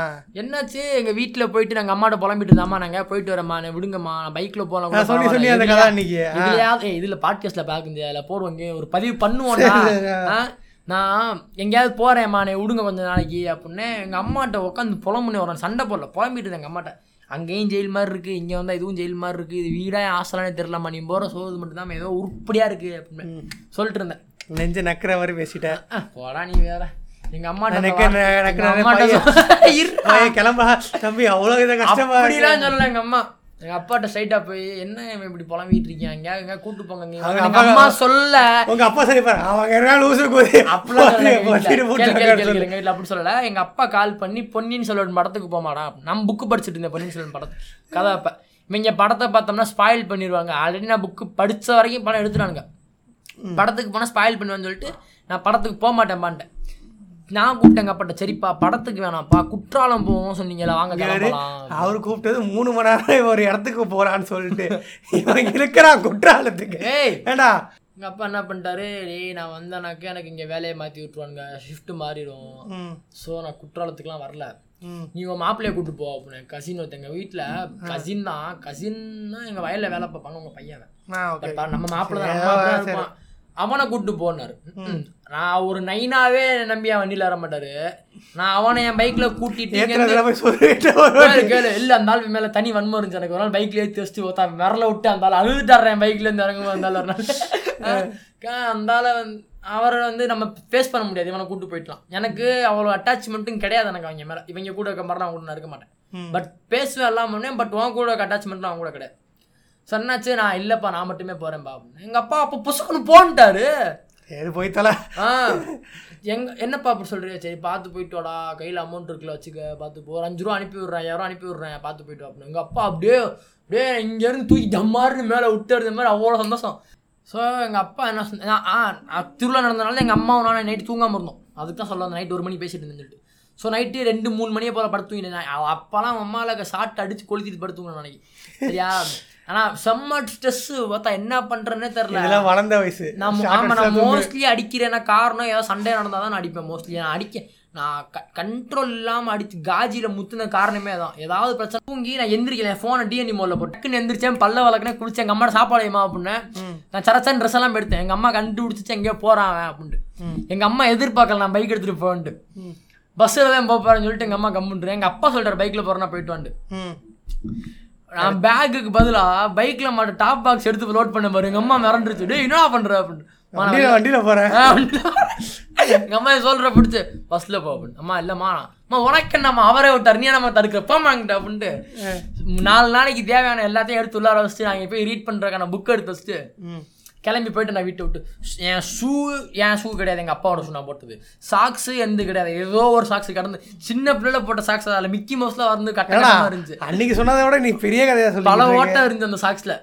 என்னாச்சு எங்க வீட்ல போயிட்டு நாங்க அம்மாட்ட புலம்பிட்டு இருந்தாமா நாங்க? போயிட்டு வரேம்மா நான் விடுங்கம்மா நான் பைக்ல போலாம் ஆ, சொல்லி சொல்லி அந்த. கதை அன்னைக்கு. இதுலயாவது இதுல போடுவாங்க ஒரு பதிவு பண்ணுவோம்டா. ஆ, நான் எங்கேயாவது போறேம்மா நீ விடுங்க கொஞ்ச நாளைக்கு அப்படின்னு எங்க அம்மாட்ட உட்காந்து புலம்புனே வரேன் சண்டை போடல புலம்பிட்டு இருந்தேன் எங்க அம்மாட்ட. அங்கேயும் ஜெயில் மாதிரி இருக்கு இங்க வந்தா இதுவும் ஜெயில் மாதிரி இருக்கு இது வீடா என் ஆசலானே தெரியலம்மா நீ போற சோது மட்டும் தான் ஏதோ உருப்படியா இருக்கு அப்படின்னு சொல்லிட்டு இருந்தேன். நெஞ்சு நக்கிற மாதிரி பேசிட்டேன். போடா நீ வேற. எங்க. ஏய், கிளம்பா தம்பி அவ்வளோ இதை கஷ்டமா சொல்லல எங்க அம்மா. எங்க அப்பாட்ட ஸ்ட்ரைட்டா போய் என்ன இப்படி புலம்பிட்டு இருக்கீங்க எங்க கூட்டு போங்க அம்மா சொல்ல. உங்க அப்பா சரி வீட்ல. அப்படி சொல்லல. எங்க அப்பா கால் பண்ணி பொன்னியின் செல்வன் படத்துக்கு போமாடா. நான் புக்கு படிச்சுட்டு இருந்தேன் பொன்னியின் செல்வன் படத்து. கதை அப்ப. இவங்க படத்தை பார்த்தோம்னா ஸ்பாயில் பண்ணிடுவாங்க ஆல்ரெடி நான் புக்கு படிச்ச வரைக்கும் படம் எடுத்துட்டானுங்க. படத்துக்கு போனால் ஸ்பாயில் பண்ணுவேன்னு சொல்லிட்டு நான் படத்துக்கு போக மாட்டேன் பான்ட்டேன் நான் கூப்பிட்டேன் எங்கள் அப்பாட்ட சரிப்பா படத்துக்கு வேணாம்ப்பா குற்றாலம் போவோம் சொன்னீங்களா வாங்க அவர் கூப்பிட்டது மூணு மணி நேரம் ஒரு இடத்துக்கு போறான்னு சொல்லிட்டு. இவன் இருக்கிறான் குற்றாலத்துக்கு. ஏடா எங்கள் அப்பா என்ன பண்ணிட்டாரு? டேய் நான் வந்தேனாக்க எனக்கு இங்கே வேலையை மாற்றி விட்டுருவானுங்க. ஷிஃப்ட் மாறிடும். ஸோ நான் குற்றாலத்துக்குலாம் வரல. நீ உன் மாப்பிள்ளைய கூட்டு போ அப்படின்னு. கசின் ஒருத்தங்க வீட்டில் கசின் தான். கசின்னா எங்கள் வயலில் வேலை பார்ப்பாங்க உங்கள் பையன் நம்ம மாப்பிள்ளை தான் அவனை கூட்டு போனாரு. நான் ஒரு நைனாவே நம்பி அவன் வண்டியில் வர மாட்டாரு நான் அவனை என் பைக்ல கூட்டிட்டு கேளு, இல்ல அந்த ஆள் மேல தனி வன்மம் இருந்துச்சு எனக்கு. ஒரு நாள் பைக்ல ஏத்தி வச்சுட்டு ஒருத்தா விரல விட்டு அந்த ஆள் அழுதுட்டாரு என் பைக்ல இருந்து இறங்கும் அந்த ஆள். ஒரு நாள் அந்த ஆளை வந்து அவரை வந்து நம்ம ஃபேஸ் பண்ண முடியாது. இவனை கூட்டு போயிட்டலாம். எனக்கு அவ்வளோ அட்டாச்மெண்ட்டும் கிடையாது எனக்கு அவங்க மேல. இவங்க கூட இருக்க மாதிரி நான் கூட இருக்க மாட்டேன். பட் பேசுவேன் எல்லாம் பண்ணேன். பட் உன் கூட அட்டாச்மெண்ட் அவன் கூட கிடையாது. சொன்னாச்சு நான் இல்லப்பா நான் மட்டுமே போறேன்பா அப்படின்னு எங்க அப்பா அப்போ புசுக்குன்னு போன்ட்டாரு. சரி போய் தலை. ஆ. எங்க என்னப்பா அப்படி சொல்றியா? சரி பார்த்து போயிட்டு வாடா. கையில் அமௌண்ட் இருக்குல்ல வச்சுக்க. பார்த்து போ. ஒரு அஞ்சு ரூபா அனுப்பி விட்றேன் யாரோ அனுப்பி விட்றேன் பார்த்து போயிட்டு வா அப்படின்னு எங்கள் அப்பா அப்படியே அப்படியே இங்கேருந்து தூக்கி ஜம்மாருன்னு மேலே விட்டு எடுத்த மாதிரி அவ்வளோ சந்தோஷம். ஸோ எங்கள் அப்பா என்ன சொன்ன ஆ திருவிழா நடந்தனால எங்கள் அம்மாவும் நானும் நைட்டு தூங்காமல் இருந்தோம். அதுக்கு தான் சொல்ல வந்தேன் நைட் ஒரு மணி பேசிட்டு சொல்லிட்டு. ஸோ நைட்டு ரெண்டு மூணு மணியை போல் படுத்து தூங்கிட்டேன். அவ அப்போலாம் அம்மாவில் ஷார்ட் அடிச்சு கொளுத்திட்டு படுத்து தூங்கினேன் நாளைக்கு. சரியா? ஆனால் செம்ம ஸ்ட்ரெஸ்ஸு பார்த்தா என்ன பண்ணுறேன்னே தெரில இதெல்லாம் வளர்ந்த வயசு. நான் Short ஆமா and நான். மோஸ்ட்லி அடிக்கிறேன்னா காரணம் ஏதாவது சண்டே நடந்தால் தான் நான் அடிப்பேன் மோஸ்ட்லி நான் அடிக்க நான் கண்ட்ரோல் இல்லாமல் அடிச்சு காஜியில் முத்துன காரணமே தான் ஏதாவது பிரச்சனை தூங்கி நான் எந்திரிக்கல. என் ஃபோனை டிஎன்டி மோடில் போட்டு டக்குன்னு எந்திரிச்சேன். பல்ல வளர்க்கனே குளிச்சேன். எங்கள் அம்மா சாப்பாடு ஏமா அப்படின்னு. நான் சரச்சன் ட்ரெஸ் எல்லாம் எடுத்தேன். எங்கள் அம்மா கண்டுபிடிச்சிச்சு எங்கேயோ போகிறான் அப்படின்ட்டு எங்கள் அம்மா எதிர்பார்க்கல நான் பைக் எடுத்துகிட்டு போன்ட்டு பஸ்ஸில் தான் போக போகிறேன்னு சொல்லிட்டு எங்கள் அம்மா கம்முன்றேன் எங்கள் அப்பா சொல்கிறார் பைக்கில் போகிறேன்னா போயிட்டு ம். நான் பேக்குக்கு பதிலா பைக்ல மாட்ட டாப் பாக்ஸ் எடுத்து லோட் பண்ண பாரு. எங்க அம்மா மிரண்டுருச்சு. டேய் என்ன பண்ற? அப்படின்னு. வண்டியில போறேன். எங்க அம்மா சொல்ற பிடிச்சு பஸ்ல போ அப்படின்னு. அம்மா இல்லம்மா அம்மா உனக்கு என்னம்மா? அவரே விட்டார். நீ நம்ம தடுக்கிற? போமாங்கிட்ட அப்படின்ட்டு. நாலு நாளைக்கு தேவையான எல்லாத்தையும் எடுத்து உள்ளார வச்சுட்டு நாங்கள் போய் ரீட் பண்றதுக்கான புக் எடுத்து வச்சுட்டு கிளம்பி போயிட்டு நான் வீட்டை விட்டு. என் ஷூ என் ஷூ கிடையாது. எங்கள் அப்பாவோட ஷூ நான் போட்டது. சாக்ஸு எந்த கிடையாது. ஏதோ ஒரு சாக்ஸ் கடந்து. சின்ன பிள்ளைல போட்ட சாக்ஸ் அதில் மிக்கி மவுஸ்லாம் வந்து ஏடா கட்டமாக இருந்துச்சு. அன்னைக்கு சொன்னதை விட நீ பெரிய கதையா பல சொல்லி ஓட்டம் இருந்துச்சு அந்த சாக்ஸ்ல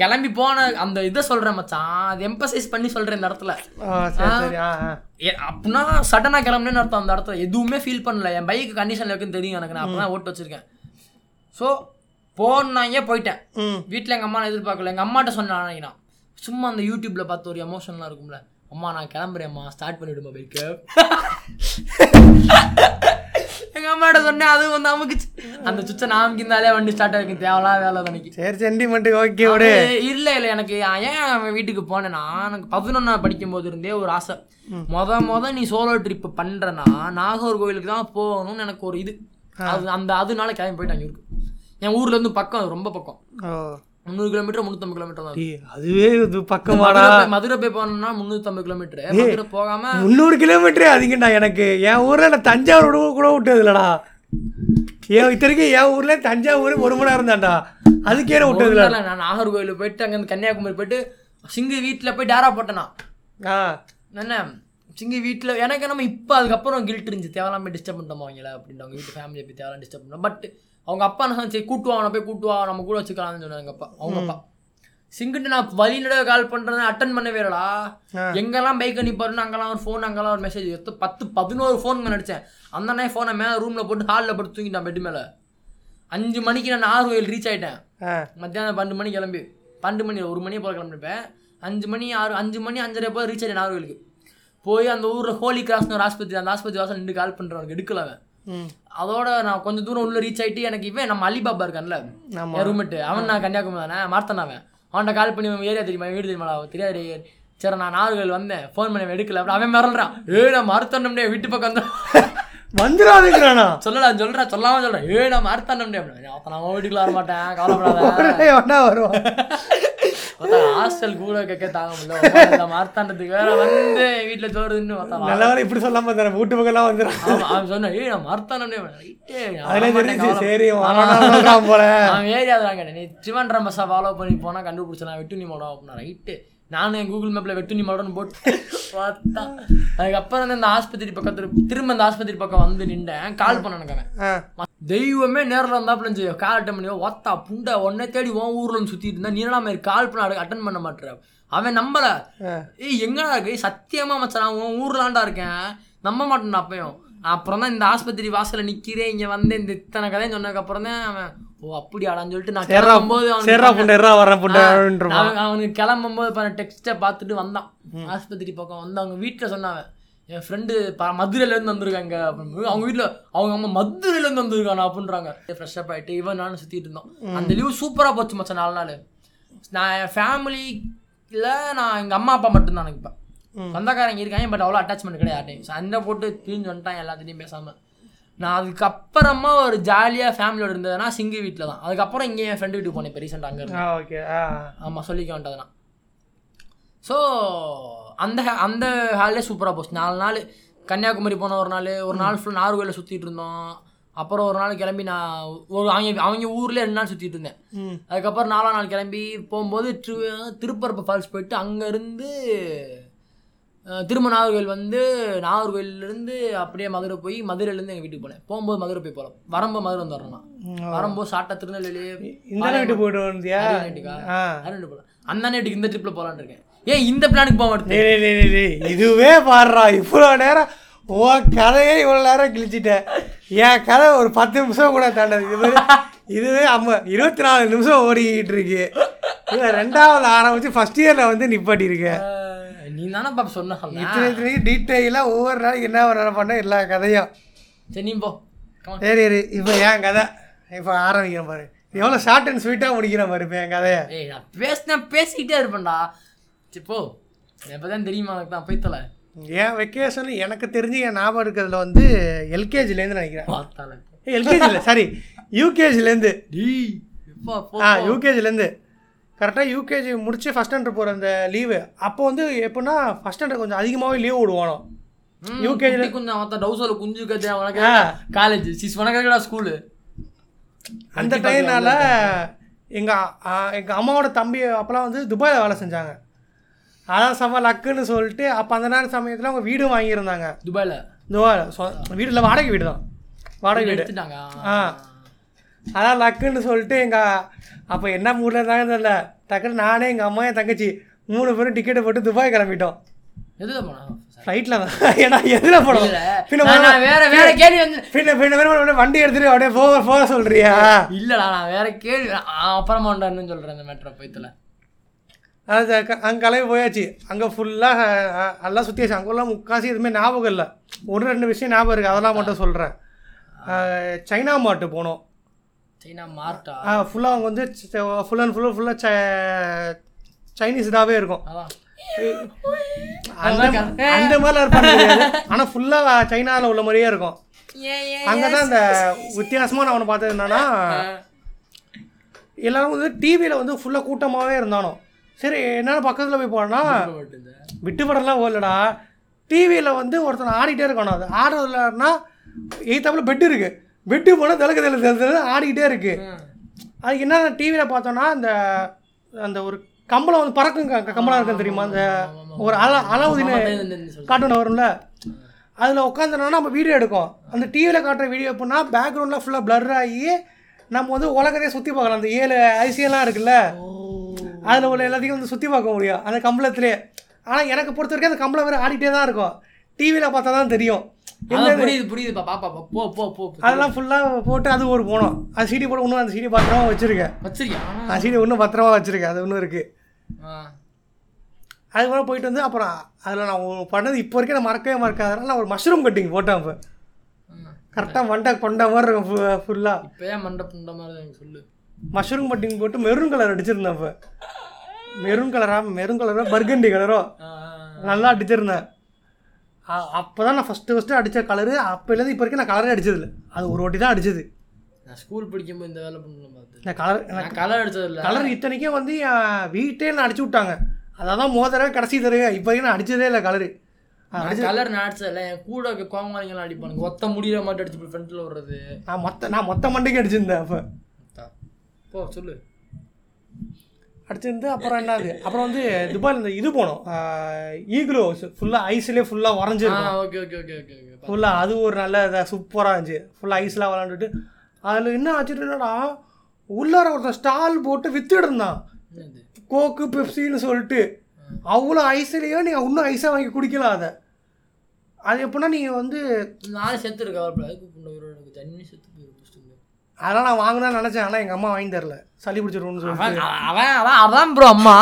கிளம்பி போன அந்த இதை சொல்றேன் மச்சான். அது எம்பசைஸ் பண்ணி சொல்றேன் இந்த இடத்துல. அப்படின்னா சடனா கிளம்புனேன்னு அர்த்தம் அந்த இடத்துல. எதுவுமே ஃபீல் பண்ணல. என் பைக் கண்டிஷன்ல இருக்குன்னு தெரியும் எனக்கு. நான் அப்பதான் ஓட்டு வச்சிருக்கேன். ஸோ போனாங்க போயிட்டேன். வீட்டில் எங்கள் அம்மா எதிர்பார்க்கல. எங்கள் அம்மாட்ட சொன்னேன் நான். சும்மா அந்த யூடியூப்ல பார்த்து ஒரு எமோஷன்லாம் இருக்கும்ல. அம்மா நான் கிளம்புறேம்மா. ஸ்டார்ட் பண்ணிவிடுமா பைக்கு எங்க அம்மாட்ட சொன்னேன் அதுவும் வந்து அமுக்குச்சு அந்த சுச்சை நான் அமுக்கிருந்தாலே வண்டி ஸ்டார்ட் ஆகிருக்கு தேவையில்லாத வேலை தான் சரி சென்டிமெண்ட் ஓகே விடு. அது இல்ல இல்ல எனக்கு ஏன் வீட்டுக்கு போனேன்னா எனக்கு பதினொன்னா படிக்கும் போது இருந்தே ஒரு ஆசை. மொத மொத நீ சோலோ ட்ரிப் பண்றேன்னா நாகர்கோவிலுக்கு தான் போகணும்னு எனக்கு ஒரு இது. அது அந்த அதனால கிளம்பி போயிட்டாங்க ஊருக்கு என் ஊர்ல இருந்து பக்கம் அது ரொம்ப பக்கம். முந்நூறு கிலோமீட்டர் முந்நூற்றம்பது கிலோமீட்டர் தான் அதுவே இது பக்கமாடா. மதுரை போய்- போனோம்னா முந்நூற்றம்பது கிலோமீட்டர். மதுரை போகாம முந்நூறு கிலோமீட்டரே அதிகம்டா எனக்கு. என் ஊர்ல நான் தஞ்சாவூர் கூட விட்டது இல்லடா. ஏன் இத்தனைக்கும் என் ஊர்ல தஞ்சாவூர் ஒரு மணி நேரம் தான்டா அதுக்கே விட்டது இல்ல நான் நாகர்கோவில் போயிட்டு அங்கேருந்து கன்னியாகுமரி போயிட்டு சிங்கு வீட்டில் போய் டேரா போட்டேனா. ஆ. என்ன சிங்கி வீட்டில் எனக்கு நம்ம இப்போ அதுக்கப்புறம் கில்ட் இருந்துச்சு. தேவையில்லாம டிஸ்டர்ப் பண்ணிட்டோம் அவங்கள அப்படின்ட்டு. அவங்க வீட்டு ஃபேமிலியை போய் தேவையில்லாம் டிஸ்டர்ப் பண்ணோம் பட் அவங்க அப்பா என்ன சரி கூட்டுவா அவனை போய் கூட்டுவா நம்ம கூட வச்சுக்கலாம்னு சொன்னாங்க எங்கள் அப்பா. அவங்க அப்பா. சிங்கிட்டு நான் வழிநட கால் பண்ணுறேன் அட்டன் பண்ணவே இல்லடா. எங்கெல்லாம் பைக் அனுப்பிப்பாருன்னு அங்கெல்லாம் ஒரு ஃபோன் அங்கெல்லாம் ஒரு மெசேஜ் எடுத்து பத்து பதினோரு ஃபோன் மேலே அடித்தேன் அந்த அண்ணன் ஃபோனை மேலே ரூமில் போட்டு ஹாலில் போட்டு தூங்கிட்டான் பெட் மேலே. அஞ்சு மணிக்கு நான் நாகர்கோவில் ரீச் ஆகிட்டேன் மத்தியானம் பன்னெண்டு மணி கிளம்பி. பன்னெண்டு மணி ஒரு மணி போல் கிளம்பிருப்பேன். அஞ்சு மணி ஆறு அஞ்சு மணி அஞ்சரை போல் ரீச் ஆகிட்டேன் நாகர்கோவிலுக்கு. போய் அந்த ஊரில் ஹோலி கிராஸ்னு ஒரு ஆஸ்பத்திரி அந்த ஆஸ்பத்திரி வாசல் நின்று கால் பண்ணுறவனுக்கு எடுக்கல அவன். அதோட நான் கொஞ்சம் தூரம் உள்ள ரீச் ஆகிட்டு எனக்கு இவன் நம்ம அலிபாபா இருக்கான்ல. ரூம்மேட்டு அவன் நான் கன்னியாகுமரி தானே மார்த்தன் அவன். அவன்கிட்ட கால் பண்ணி அவன் ஏரியா தெரியுமா? வீடு தெரியுமா தெரியாது. சரி நான் நாகர்கோவில் வந்தேன். ஃபோன் பண்ணி அவன் எடுக்கல. அப்புறம் அவன் மிரள்றான். ஏ நான் மார்த்தண்டே வீட்டு பக்கம் வந்தேன். வந்துடாதுங்கிறானா? சொல்லலாம் சொல்றா சொல்லாம சொல்றேன் ஏ நான் மார்த்தண்டே அப்படின்னு அப்ப நான் வீட்டுக்குள்ள வர மாட்டேன். கவலைப்படாத. வருவான். ஹாஸ்டல் கூட கேட்க தாங்க முடியல. மார்த்தாண்டத்துக்கு வேற வந்து வீட்டுல சோறு தின்னு இப்படி சொல்லாம தரேன் வீட்டு பக்கம்லாம் வந்துடும் அவன் சொன்னான் ஏய் நான் மார்த்தாண்டே சரி அவன் ஏரியா தாங்க நீ சிவன் பஸ்ஸை ஃபாலோ பண்ணி போனா கண்டுபிடிச்சலாம் வெட்டுனி மோடம் அப்படின்னா ரைட்டு. நானும் என் கூகுள் மேப்ல வெட்டுனி மோடம்னு போட்டு பார்த்தா. அதுக்கப்புறம் வந்து இந்த ஆஸ்பத்திரி பக்கத்துல திரும்ப இந்த ஆஸ்பத்திரி பக்கம் வந்து நின்றேன். கால் பண்ண ஆ. தெய்வமே நேரில் வந்தாப்புல இருந்துச்சு கால் அட்டன் பண்ணி ஒத்தா புண்டை உடனே தேடி உன் ஊர்ல வந்து சுத்திட்டு இருந்தா நீ என்ன மாதிரி கால் பண்ண அட்டன் பண்ண மாட்டேற அவன் நம்பல. ஏய் எங்கடா இருக்கு? ஏய், சத்தியமா மச்சான் உன் ஊர்லாண்டா இருக்கேன். நம்ப மாட்டேன் அப்பயும். அப்புறம் தான் இந்த ஆஸ்பத்திரி வாசல்ல நிக்கிறேன் இங்க வந்து இந்த இத்தனை கதையும் சொன்னதுக்கு அப்புறம் தான் அவன் ஓ அப்படியாடான்னு சொல்லிட்டு நான் கிளம்பும்போது அவன் அவனுக்கு கிளம்பும்போது டெக்ஸ்ட்டை பார்த்துட்டு வந்தான். ஆஸ்பத்திரி பக்கம் வந்து அவங்க வீட்டில் சொன்னாவன் என் ஃப்ரெண்டு மதுரையிலேருந்து வந்திருக்காங்க அப்படின்னு. அவங்க வீட்டில் அவங்க அம்மா மதுரையிலேருந்து வந்திருக்கானா அப்படின்றாங்க. ஃப்ரெஷ் அப் ஆகிட்டு இவன் நானும் சுற்றிட்டு இருந்தோம். அந்த லீவு சூப்பராக போச்சு மச்சான் நாலு நாள். நான் என் ஃபேமிலியில் நான் எங்கள் அம்மா அப்பா மட்டும்தான் எனக்கு இப்போ. சொந்தக்காரங்க இருக்காங்க பட் அவ்வளோ அட்டாச்மெண்ட் கிடையாது யார்ட்டையும் சண்டை போட்டு பிரிஞ்சு வந்துட்டான் எல்லாத்தையும் பேசாமல் நான் அதுக்கப்புறமா ஒரு ஜாலியாக ஃபேமிலியோட இருந்ததுன்னா சிங்கிள் வீட்டில் தான். அதுக்கப்புறம் இங்கே என் ஃப்ரெண்டு வீட்டுக்கு போனேன் இப்போ ரீசெண்டாக அங்கே ஓகே ஆமாம் சொல்லிக்க வேண்டதுனா ஸோ அந்த அந்த ஹாலிடே சூப்பராக போச்சு. நாலு நாள் கன்னியாகுமரி போன ஒரு நாள் ஒரு நாள் ஃபுல் நாகர்கோயிலில் சுற்றிட்டு இருந்தோம். அப்புறம் ஒரு நாள் கிளம்பி நான் ஒரு அவங்க அவங்க ஊரில் ரெண்டு நாள் சுற்றிட்டு இருந்தேன். அதுக்கப்புறம் நாலாம் நாள் கிளம்பி போகும்போது திரு திருப்பரப்பு ஃபால்ஸ் போயிட்டு அங்கேருந்து திரும்ப நாகர்கோவில் வந்து நாகர்கோவிலேருந்து அப்படியே மதுரை போய் மதுரையிலேருந்து எங்கள் வீட்டுக்கு போனேன். போகும்போது மதுரை போய் போகலாம் வரும்போது மதுரை வந்து வரணும் நான் வரும்போது ஷார்ட்டாக திருநெல்வேலி இந்த வீட்டுக்கு போயிட்டு வந்தியா நைட்டுக்கா அரண்டு போகலாம் அந்த நைட்டுக்கு இந்த ட்ரிப்பில் போகலான்னு இருக்கேன். ஏன் இந்த பிளானுக்கு போக மாட்டேன் இதுவே பாடுறா. இவ்வளோ நேரம் உன் கதையே இவ்வளோ நேரம் கிழிச்சிட்டேன் என் கதை ஒரு பத்து நிமிஷம் கூட தாண்டது. இது மாதிரி இதுவே அம்ம இருபத்தி நாலு நிமிஷம் ஓடிக்கிட்டு இருக்கு. ரெண்டாவது ஆரம்பிச்சு ஃபர்ஸ்ட் இயரில் வந்து நிப்பாட்டியிருக்கேன். நீ தானே பாப்பா சொன்ன இத்தனை இத்தனை டீட்டெயிலாக ஒவ்வொரு நாளைக்கு என்ன ஒரு பண்ண எல்லா கதையும். சரி நீ போ. சரி சரி இப்போ என் கதை. இப்போ ஆரம்பிக்கிறேன் பாரு. எவ்வளோ ஷார்ட் அண்ட் ஸ்வீட்டாக முடிக்கிறேன் பாரு இப்போ என் கதையை. ஏய் நான் பேசினா பேசிக்கிட்டே இருப்பேன்டா. சரி போ. எப்போ தான் தெரியுமா எனக்கு தான் போய்த்தல என் வெக்கேஷன் எனக்கு தெரிஞ்சு என் ஞாபகம் இருக்கிறதுல வந்து எல்கேஜிலேருந்து நினைக்கிறேன். பார்த்தால எல்கேஜி இல்லை சாரி யூகேஜிலேருந்து. ஆ யூகேஜிலேருந்து. கரெக்டாக யூகேஜி முடிச்சு ஃபஸ்ட் ஸ்டாண்டர்ட் போகிற அந்த லீவு அப்போ வந்து எப்படின்னா ஃபஸ்ட் ஸ்டாண்டர்ட் கொஞ்சம் அதிகமாகவே லீவ் விடுவானோ. யூகேஜி கொஞ்சம் அவத்த டவுசர்ல குஞ்சு உனக்கு ஆ. காலேஜ் சிஸ் உனக்கு ஸ்கூலு அந்த டைம்னால எங்கள் எங்கள் அம்மாவோட தம்பி அப்போலாம் வந்து துபாயில் வேலை செஞ்சாங்க. அதான் செம்ம லக்குன்னு சொல்லிட்டு அப்போ அந்த நேரம் சமயத்தில் அவங்க வீடும் வாங்கியிருந்தாங்க. துபாயில? துபாயில். சொ வீட்டில் வாடகை வீடு தான் வாடகை வீடு. ஆ. அதான் லக்குன்னு சொல்லிட்டு எங்கள் அப்போ என்ன மூடில் இருந்தாங்க தெரியல. டக்குன்னு நானே எங்கள் அம்மா என் தங்கச்சி மூணு பேரும் டிக்கெட்டை போட்டு துபாய் கிளம்பிட்டோம். எதுல ஃப்ளைட்டில் தான் ஏன்னா எதில் போனோம்? பின்ன வேற வேற கேள்வி வந்து பின்ன பின்ன பின்ன வண்டி எடுத்துட்டு அப்படியே போக போக சொல்றியா? இல்லடா நான் வேற கேள்வி அப்புறமா உண்டான்னு சொல்றேன் இந்த மேட்ரை போய்த்தல. அது அங்கே கிளம்பி போயாச்சு. அங்கே ஃபுல்லாக எல்லாம் சுற்றியாச்சு அங்கெல்லாம் முக்காசி எதுவுமே ஞாபகம் இல்லை. ஒரு ரெண்டு விஷயம் ஞாபகம் இருக்குது அதெல்லாம் மட்டும் சொல்கிறேன் சைனா மாட்டு போனோம். சைனா மார்ட்டா ஃபுல்லாக அவங்க வந்து ஃபுல் அண்ட் ஃபுல்லாக ஃபுல்லாக சைனீஸ் இதாகவே இருக்கும். அந்த அந்த மாதிரிலாம் இருப்பாங்க ஆனால் ஃபுல்லாக சைனாவில் உள்ள மாதிரியே இருக்கும். அங்கே தான் இந்த வித்தியாசமாக நான் ஒன்று பார்த்தது என்னன்னா எல்லாரும் வந்து டிவியில் வந்து ஃபுல்லாக கூட்டமாகவே இருந்தானோ சரி என்னென்ன பக்கத்தில் போய் போனோன்னா விட்டு படம்லாம் ஓடலடா. டிவியில் வந்து ஒருத்தன் ஆடிட்டே இருக்கணும் அது ஆடுறதுலன்னா எய்த்தாப்புல பெட்டு இருக்குது பெட்டு போனால் திலக்கு தில தில ஆடிக்கிட்டே இருக்குது அதுக்கு என்ன டிவியில் பார்த்தோன்னா அந்த அந்த ஒரு கம்பளம் வந்து பறக்கும் கம்பளம் இருக்கும் தெரியுமா? அந்த ஒரு அல அலாவுதீன் கார்ட்டூன் வரும்ல. அதில் உட்காந்துனா நம்ம வீடியோ எடுக்கும். அந்த டிவியில் காட்டுற வீடியோ எப்படின்னா பேக்ரவுண்டில் ஃபுல்லாக blur ஆகி நம்ம வந்து உலகத்தையே சுற்றி பார்க்கலாம். அந்த ஏழு ஐசியெல்லாம் இருக்குல்ல. அதில் உள்ள எல்லாத்தையும் வந்து சுற்றி பார்க்க முடியும். அந்த கம்பளத்திலே. ஆனால் எனக்கு பொறுத்த வரைக்கும் அந்த கம்பளம் வேறு ஆடிட்டே தான் இருக்கும். டிவியில் பார்த்தா தான் தெரியும். புரியுது புரியுதுப்பா பாப்பா பா, போ போ. அதெல்லாம் ஃபுல்லாக போட்டு அது ஒரு போனோம். அது சிடி போட்டு இன்னும் அந்த சிடி பத்திரமா வச்சுருக்கேன். வச்சிருக்கியா? அந்த சிடி இன்னும் பத்திரமா வச்சுருக்கேன். அது இன்னும் இருக்குது. அதுக்கப்புறம் போயிட்டு வந்து அப்புறம் அதில் நான் பண்ணது இப்போ வரைக்கும் நான் மறக்கவே மறக்காதனால நான் ஒரு மஷ்ரூம் கட்டிங் போட்டேன் இப்போ. கரெக்டாக மண்டை கொண்ட மாதிரி இருக்கும் ஃபுல்லாக இப்பயே மண்டை புண்ட மாதிரி தான் சொல்லு. மஷ்ரூம் கட்டிங் போட்டு மெரூன் கலர் அடிச்சிருந்தேன் இப்போ. மெரூன் கலரா மெரூன் கலரோ பர்கண்டி கலரோ நல்லா அடிச்சிருந்தேன். அப்போ தான் நான் ஃபஸ்ட்டு ஃபஸ்ட்டு அடித்த கலரு அப்போலேருந்து இப்போ வரைக்கும் நான் கலரே அடிச்சதில்ல. அது ஒரு வாட்டி தான் அடிச்சது. நான் ஸ்கூல் படிக்கும்போது இந்த வேலை பண்ணலாம் பார்த்து இந்த கலர் நான் கலர் அடிச்சது இல்ல கலர் இத்தனைக்கும் வந்து என் வீட்டே நான் அடிச்சு விட்டாங்க. அதான் மோத தடவை கடைசி தடவை இப்போ வரைக்கும் நான் அடிச்சதே இல்லை கலரு நான் கலர் நான் அடிச்சது இல்லை என் கூட கோமாளிங்கெல்லாம் அடிப்பானுங்க. ஒத்த முடியிற மாதிரி அடிச்சு ஃப்ரண்ட்டில் விடுறது. நான் மொத்த நான் மொத்த மண்டைக்கு அடிச்சிருந்தேன் அப்போ. போ சொல்லு. அடிச்சிருந்து அப்புறம் என்னது? அப்புறம் வந்து துபாயில் இந்த இது போனோம். ஈக்ளோ ஃபுல்லாக ஐஸ்லேயே ஃபுல்லாக வரைஞ்சிருக்கும் okay okay okay okay okay ஃபுல்லாக அது ஒரு நல்ல இதாக சூப்பராக இருந்துச்சு. ஃபுல்லாக ஐஸ்லாம் விளாண்டுட்டு அதில் என்ன ஆச்சுட்டு என்னடா உள்ளார ஒருத்தன் ஸ்டால் போட்டு வித்துட்டு இருந்தான் கோக்கு பெப்சின்னு சொல்லிட்டு அவ்வளோ ஐஸ்லேயே நீங்கள் இன்னும் ஐஸாக வாங்கி குடிக்கலாம் அதை. அது எப்படின்னா நீங்கள் வந்து நானே செத்து இருக்கா அதுக்கு எனக்கு தண்ணி செத்து அதெல்லாம் நான் வாங்கினா நினச்சேன். ஆனால் எங்கள் அம்மா வாங்கி தரல. சளி பிடிச்சிரும்னு சொல்லி அவன் அவன் அதான் ப்ரோ அம்மா.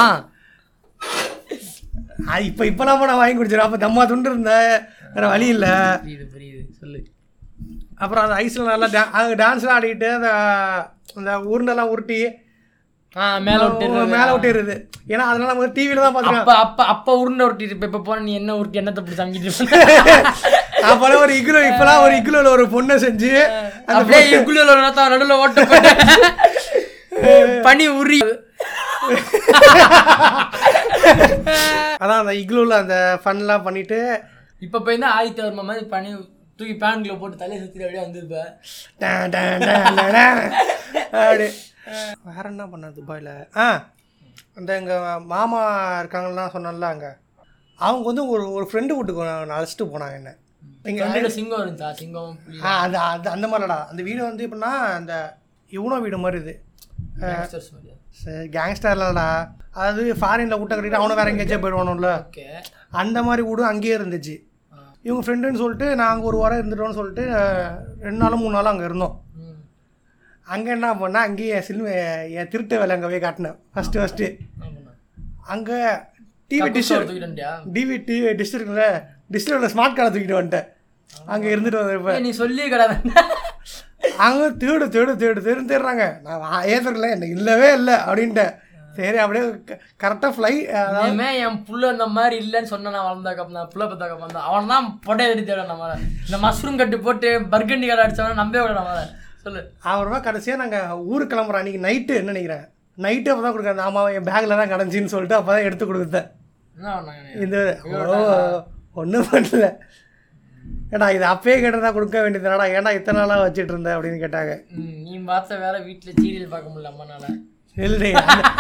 அது இப்போ இப்போலாம் நான் வாங்கி குடிச்சிடும் அப்போ தம்மா துண்டு இருந்தேன் வேறு வழி இல்லை. புரியுது புரியுது. சொல்லு. அப்புறம் அந்த ஐஸில் நல்லா டா அங்கே டான்ஸ்லாம் ஆடிக்கிட்டு அந்த அந்த உருண்டெல்லாம் உருட்டி மேலே விட்டு மேலே விட்டுருது ஏன்னா அதெல்லாம் நம்ம டிவியில் தான் பார்த்துருக்கேன் அப்ப அப்ப அப்ப உருண்டை உருட்டிட்டு இப்ப இப்ப போன நீ என்ன உருட்டி என்னத்தை பிடிச்சி அங்கிட்டு அப்போலாம் ஒரு இக்குலோ இப்போலாம் ஒரு இக்குலோவில் ஒரு பொண்ணை செஞ்சு அந்த அப்படியே இக்குள்ள நடுவில் ஓட்ட போட்டு. பனி உரி. அதான் அந்த இக்லூவில் அந்த ஃபன்லாம் பண்ணிட்டு இப்ப போய் தான் ஆதித்ய வர்மா மாதிரி பனி தூக்கி பேனுக்குள்ள போட்டு தலையை சுத்தி அப்படியே வந்திருப்ப. டான் டான் டான் டான் டான். அப்படி. வேற என்ன பண்ண துபாயில்? ஆ அந்த எங்கள் மாமா இருக்காங்கன்னா சொன்னேன்ல அங்கே. அவங்க வந்து ஒரு ஒரு ஃப்ரெண்டு வீட்டுக்கு அழைச்சிட்டு போனாங்க என்ன. ஃப்ரெண்டுல சிங்கம் இருந்துச்சா? சிங்கம் ஆ அது அது அந்த மாதிரிடா அந்த வீடு வந்து எப்படின்னா அந்த இவனோ வீடு மாதிரி இது. gangsters மாதிரியா? கேங்ஸ்டர்லடா அதாவது ஃபாரினில் விட்ட கட்டிட்டு அவனும் வேற எங்கேயாச்சும் போயிடுவானுல்ல அந்த மாதிரி வீடு அங்கேயே இருந்துச்சு. இவங்க ஃப்ரெண்டுன்னு சொல்லிட்டு நாங்கள் ஒரு வாரம் இருந்துட்டோம்னு சொல்லிட்டு ரெண்டு நாளும் மூணு நாளும் அங்கே இருந்தோம். அங்கே என்ன பண்ணேன்? அங்கேயே சில்வ என் திருட்டு வேலை அங்கே போய் காட்டினேன். ஃபஸ்ட்டு ஃபஸ்ட்டு அங்கே TV dish TV TV dish இருக்குல்ல? டிஷ்ஷில் ஸ்மார்ட் கார்டை தூக்கிட்டு வந்துட்டேன். அங்கே இருந்துட்டு வந்திருப்பேன் நீ சொல்லி கிடாத அவங்க தேடு தேடு தேடு தேடு தேடுறாங்க. நான் ஏற்றுக்கல எனக்கு இல்லவே இல்லை அப்படின்ட்டேன். சரி அப்படியே கரெக்டாக ஃப்ளை இனிமே என் புள்ள இந்த மாதிரி இல்லைன்னு சொன்ன நான் வளர்ந்தாக்க நான் புள்ள பத்தாக்க வந்தேன் அவன் தான் பொட்டை தேட நம்ம. இந்த மஷ்ரூம் கட்டு போட்டு பர்கண்டி கடை அடிச்சவன நம்பவே விட நம்ம. சொல்லு. அப்புறமா கடைசியாக நாங்கள் ஊருக்கு கிளம்புறோம். அன்றைக்கி நைட்டு என்ன நினைக்கிறேன்? நைட்டு அப்போ தான் கொடுக்குறேன் ஆமாம் என் பேக்கில் தான் கிடஞ்சின்னு சொல்லிட்டு அப்போ தான் எடுத்து கொடுத்தேன். இந்த ஒன்றும் பண்ணல. ஏடா இது அப்பயே கேட்டதா கொடுக்க வேண்டியதுனாடா ஏன்டா இத்தனை நாளாக வச்சுட்டு இருந்த அப்படின்னு கேட்டாங்க. நீ பார்த்த வேலை வீட்டில் சீரியல் பார்க்க முடியல அம்மனால இல்லை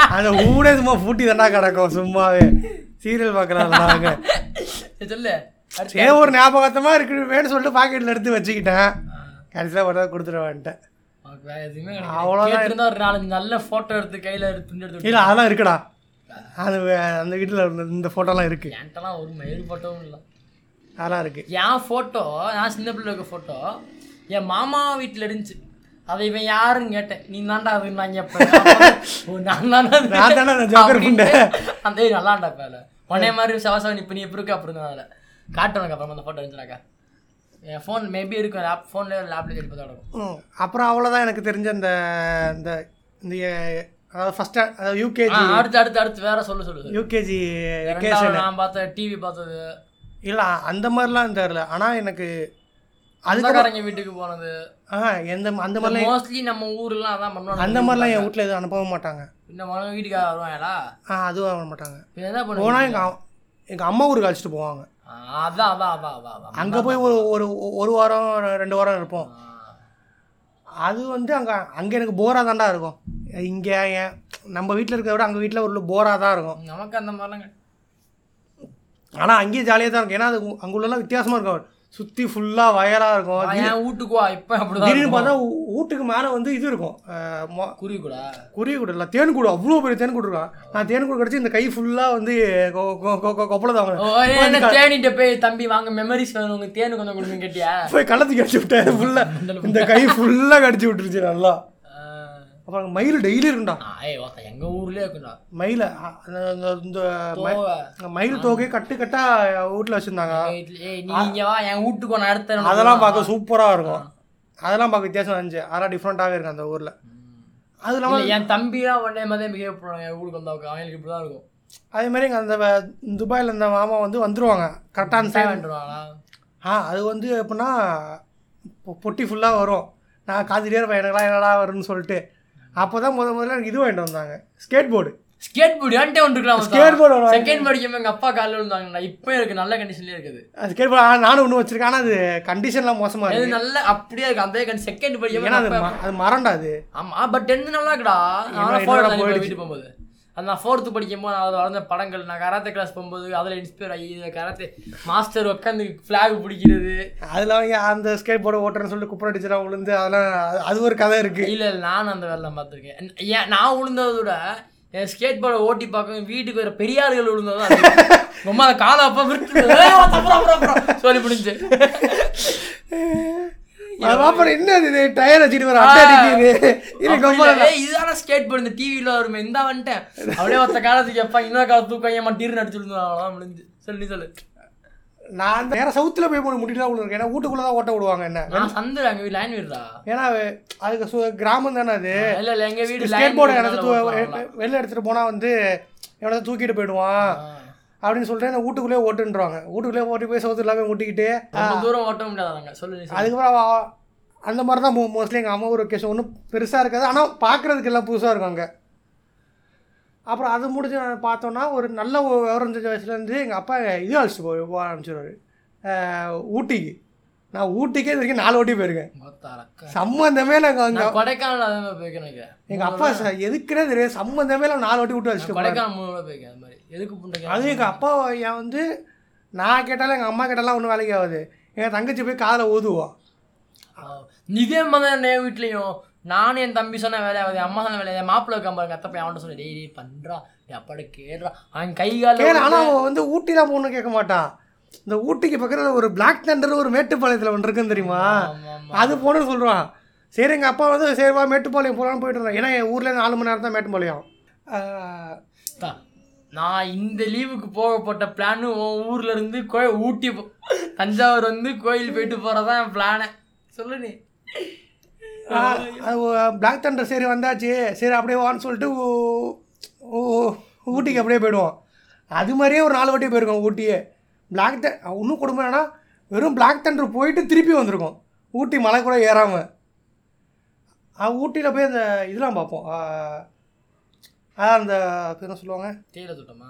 அந்த- ஊடே சும்மா பூட்டி தானே கிடக்கும் சும்மாவே. சீரியல் சரி, சொல்லு. சரி ஒரு ஞாபகத்தமாக இருக்கு வேணும்னு சொல்லிட்டு பாக்கெட்டில் எடுத்து வச்சுக்கிட்டேன். கடைசியில் ஒரு தான் வேற எதுவுமே அவ்வளோதான். கேட்டிருந்தா ஒரு நாலஞ்சு நல்ல ஃபோட்டோ எடுத்து கையில் எடுத்து இல்லை அதெல்லாம் இருக்குடா. அது அந்த வீட்டில் இந்த ஃபோட்டோலாம் இருக்குது என்கிட்டலாம் ஒரு மயில் ஃபோட்டோவும் இல்லை. அதெல்லாம் இருக்குது என் ஃபோட்டோ நான் சின்ன பிள்ளை இருக்க ஃபோட்டோ என் மாமா வீட்டில் இருந்துச்சு. அதை இவன் யாருன்னு கேட்டேன். நீ தான்டா அது நான் கேட்பேன் நான் தானே தானே அந்த. அந்த நல்லாண்டா பேல உடனே மாதிரி சவசவன் இப்போ நீ எப்படி இருக்க அப்புறம் தான் அதில் காட்டுறதுக்கு அப்புறம் அந்த ஃபோட்டோ இருந்துச்சுனாக்கா என் ஃபோன் மேபி இருக்கும் லேப் ஃபோனில் லேப்ல தேடி பார்த்தா இருக்கும். அப்புறம் அவ்வளோதான் எனக்கு தெரிஞ்ச இந்த இந்த இந்த அதாவது ஃபஸ்ட் அதாவது யூகேஜி அடுத்து அடுத்து அடுத்து வேற சொல்லு சொல்லு யூகேஜி நான் பார்த்த டிவி பார்த்தது இல்லை அந்த மாதிரிலாம் தெரில ஆனால் எனக்கு அதுக்கு சொந்தக்காரங்க வீட்டுக்கு போனது. ஆ எந்த அந்த மாதிரிலாம் மோஸ்ட்லி நம்ம ஊர்லாம் அதான் பண்ணுவாங்க அந்த மாதிரிலாம் என் வீட்டில் எதுவும் அனுப்ப மாட்டாங்க. இந்த மகன் வீட்டுக்காக வருவாங்களா? ஆ அதுவும் அனுப்ப மாட்டாங்க. என்ன பண்ணுவோம் போனால் எங்கள் எங்கள் அம்மா ஊருக்கு அழைச்சிட்டு போவாங்க. அதான் அதான் அதான் அதான் அங்கே போய் ஒரு ஒரு ஒரு வாரம் ரெண்டு வாரம் இருப்போம். அது வந்து அங்கே அங்கே எனக்கு போராக தான்டா இருக்கும். இங்கே நம்ம வீட்டில் இருக்கிறத விட அங்கே வீட்டில் ஒரு போராக தான் இருக்கும். நமக்கு அந்த மாதிரிலாம். ஆனால் அங்கேயும் ஜாலியாக தான் இருக்கும். ஏன்னா அது அங்கே உள்ளலாம் வித்தியாசமாக இருக்கும். சுற்றி ஃபுல்லாக வயலாக இருக்கும். என் வீட்டுக்கு வா இப்போ அப்படிதான் திடீர்னு. பார்த்தா வீட்டுக்கு மேலே வந்து இது இருக்கும். குருவி கூட குருவி கூடு இல்லை தேன் கூடு அவ்வளோ பெரிய தேன் கூடு இருக்கும். நான் தேன் கூடு கிடச்சி இந்த கை ஃபுல்லாக வந்து கொப்பளை தான் தேனிட்ட போய் தம்பி வாங்க மெமரிஸ் வேணும். உங்க தேனு கொஞ்சம் கொடுங்க கேட்டியா? போய் கள்ளத்துக்கு கடிச்சு விட்டேன் ஃபுல்லாக இந்த கை ஃபுல்லாக கடிச்சு விட்டுருச்சு நல்லா. அப்புறம் மயில் டெய்லி இருக்கும்டா. ஆ, ஏய் ஒருத்தன் எங்க ஊர்லயே இருக்குடா மயிலை இந்த மயில் தோகை கட்டு கட்டா வீட்டில் வச்சுருந்தாங்க. என் வீட்டுக்கு நான் அடுத்த அதெல்லாம் பார்க்க சூப்பராக இருக்கும். அதெல்லாம் பார்க்க வித்தியாசம் இருந்துச்சு. அதெல்லாம் டிஃப்ரெண்ட்டாகவே இருக்கும் அந்த ஊரில். அது இல்லாமல் இல்ல, என் தம்பிலாம் ஒன்னே மாதிரி பிஹேவ் பண்ணுவாங்க. என் வீட்டுக்கு வந்தவங்க அவங்களுக்கு இப்படிதான் இருக்கும். அதே மாதிரி அந்த துபாயில் இந்த மாமா வந்து வந்துருவாங்க. கரெக்டாக அந்த டைம் வேண்டுவாங்களா ஆ அது வந்து எப்படின்னா பொட்டி ஃபுல்லாக வரும். நான் காத்திரியே இருப்பேன். எனக்குலாம் என்னடா வரும்னு சொல்லிட்டு. அப்போ தான் முத முதல்ல எனக்கு இது வாங்கிட்டு வந்தாங்க. ஸ்கேட் போர்டு ஸ்கேட் போர்டு என்கிட்ட வந்துருக்கலாம் board ஒண்ணு செகண்ட் படிக்கும் எங்க அப்பா காலில் விழுந்தாங்கண்ணா. இப்போ இருக்கு நல்ல கண்டிஷன்லயே இருக்குது. ஸ்கேட் போர்டு நானும் ஒன்று வச்சிருக்கேன். ஆனால் அது கண்டிஷன்லாம் மோசமாக அது இருக்கு. நல்ல அப்படியே இருக்கு. அதே கண்டி செகண்ட் படிக்கும் அது அது மரண்டா அது ஆமா பட் டென்த் நல்லா இருக்குடா நான். வீட்டுக்கு போகும்போது. அது நான் ஃபோர்த்து படிக்கும்போது நான் அதில் வளர்ந்த படங்கள் நான் கராத்தே கிளாஸ் போகும்போது அதில் இன்ஸ்பயர் ஆகி கராத்தே மாஸ்டர் உட்காந்து ஃப்ளாக் பிடிக்கிறது. அதில் அவங்க அந்த ஸ்கேட் போர்டு ஓட்டுறேன்னு சொல்லிட்டு குப்பரை அடிச்சுலாம் விழுந்து அதெல்லாம் அது- ஒரு கதை இருக்குது இல்ல இல்ல நானும் அந்த வேலை பார்த்துருக்கேன். ஏன் நான் விழுந்ததை விட என் ஸ்கேட் போர்டை ஓட்டி பார்க்க வீட்டுக்கு வர பெரியார்கள் விழுந்ததும் அது ரொம்ப அந்த காலை அப்போ சொல்லி முடிஞ்சு. அப்புறம் என்ன இது? டயர் வச்சுட்டு வர அட்டை அடிக்குது இதுதான ஸ்கேட் போர்டு இந்த டிவியில் வருமே இந்த வந்துட்டேன். அப்படியே ஒருத்த காலத்துக்கு எப்பா இன்னொரு காலத்து தூக்கம் ஏன் டீர் நடிச்சு விழுந்து முடிஞ்சு சொல்லி சொல்லு. நான் அந்த நேரம் சவுத்துல போய் போய் முடிக்கலாம் விழுந்து இருக்கேன். ஏன்னா வீட்டுக்குள்ள தான் ஓட்ட விடுவாங்க என்ன? சந்து அங்க வீடு லைன் வீடுடா ஏன்னா அது- அதுக்கு சு- கிராமம் தானே அது. இல்ல இல்ல எங்க வீடு ஸ்கேட் போர்டு எனக்கு வெளில எடுத்துட்டு போனா வந்து எவனை தூக்கிட்டு போயிடுவான். அப்படின்னு சொல்லிட்டு அந்த வீட்டுக்குள்ளேயே ஓட்டுன்றாங்க வீட்டுக்குள்ளேயே ஓட்டி போய் சவுத்து எல்லாமே ஒட்டிக்கிட்டு ரொம்ப தூரம் ஓட்ட முடியாதாங்க சொல்லு நீ சொல்லு. அதுக்கப்புறம் அந்த மாதிரி தான் மோஸ்ட்லி எங்கள் அம்மா ஒரு கேஸ் ஒன்றும் பெருசாக இருக்காது. ஆனால் பார்க்குறதுக்கு எல்லாம் புதுசாக இருக்கும் அங்கே. அப்புறம் அது முடிஞ்சு நான் பார்த்தோன்னா ஒரு நல்ல விவரம் தெரிஞ்ச வயசுலேருந்து எங்கள் அப்பா இது அழைச்சிட்டு போய் போக ஆரம்பிச்சிருவாரு. அஹ், ஊட்டிக்கு. நான் ஊட்டிக்கே இது வரைக்கும் நாலு ஓட்டி போயிருக்கேன். சம்மந்தமே இல்லை அங்கே. நான் கொடைக்கானல் போயிருக்கேன். எங்கள் அப்பா எதுக்குன்னே தெரியாது. சம்மந்தமே இல்லை. நாலு விட்டு வச்சுட்டு போனாரு. கொடைக்கானல் மூணு போயிருக்கேன் அது மாதிரி. எதுக்கு புண்டைக்கு அதுவும் எங்கள் அப்பா என் வந்து நான் கேட்டாலும் எங்கள் அம்மா கேட்டாலும் ஒன்றும் வேலைக்கு ஆகாது. எங்கள் தங்கச்சி போய் காதில் ஊதுவோம் இதே மாதிரி தான் என் வீட்லேயும். நானும் என் தம்பி சொன்ன வேலையாவது அம்மா சொன்ன வேலையாவது மாப்பிள்ளை இருக்கான் பாருங்க. அத்தை போய் அவன்கிட்ட சொன்னேன் டேய் டேய் பண்றா. டேய் அப்பாட கேடுறா அவன் கை கால ஆனால் அவன் வந்து ஊட்டிலாம் போகணும்னு கேட்க மாட்டான். இந்த ஊட்டிக்கு பக்கத்தில் ஒரு பிளாக் தண்டர் ஒரு மேட்டுப்பாளையத்தில் ஒன்று இருக்குன்னு தெரியுமா? அது போகணும்னு சொல்கிறான் சரி எங்கள் அப்பா வந்து சரிவா மேட்டுப்பாளையம் போகலான்னு போயிட்டு இருந்தான். ஏன்னா என் ஊர்லேருந்து நாலு மணி நேரம் தான் மேட்டுப்பாளையம் நான் இந்த லீவுக்கு போகப்பட்ட பிளானு உன் ஊர்ல இருந்து கோயில் ஊட்டி போ- தஞ்சாவூர் வந்து கோயில் போயிட்டு போறதா என் பிளானே சொல்லு நீ. அது பிளாக் தண்டர் சரி வந்தாச்சு. சரி அப்படியே வான்னு சொல்லிட்டு ஊட்டிக்கு அப்படியே போயிடுவோம். அது மாதிரியே ஒரு நாலு வாட்டி போயிருக்கோம் ஊட்டியே. பிளாக் த இன்னும் கொடுமை என்னன்னா வெறும் பிளாக் தண்டர் போயிட்டு திருப்பி வந்திருக்கோம். ஊட்டி மலை கூட ஏறாமல் ஊட்டியில் போய் அந்த இதெல்லாம் பார்ப்போம். அதான் அந்த என்ன சொல்லுவாங்க? தேயிலை தோட்டமா?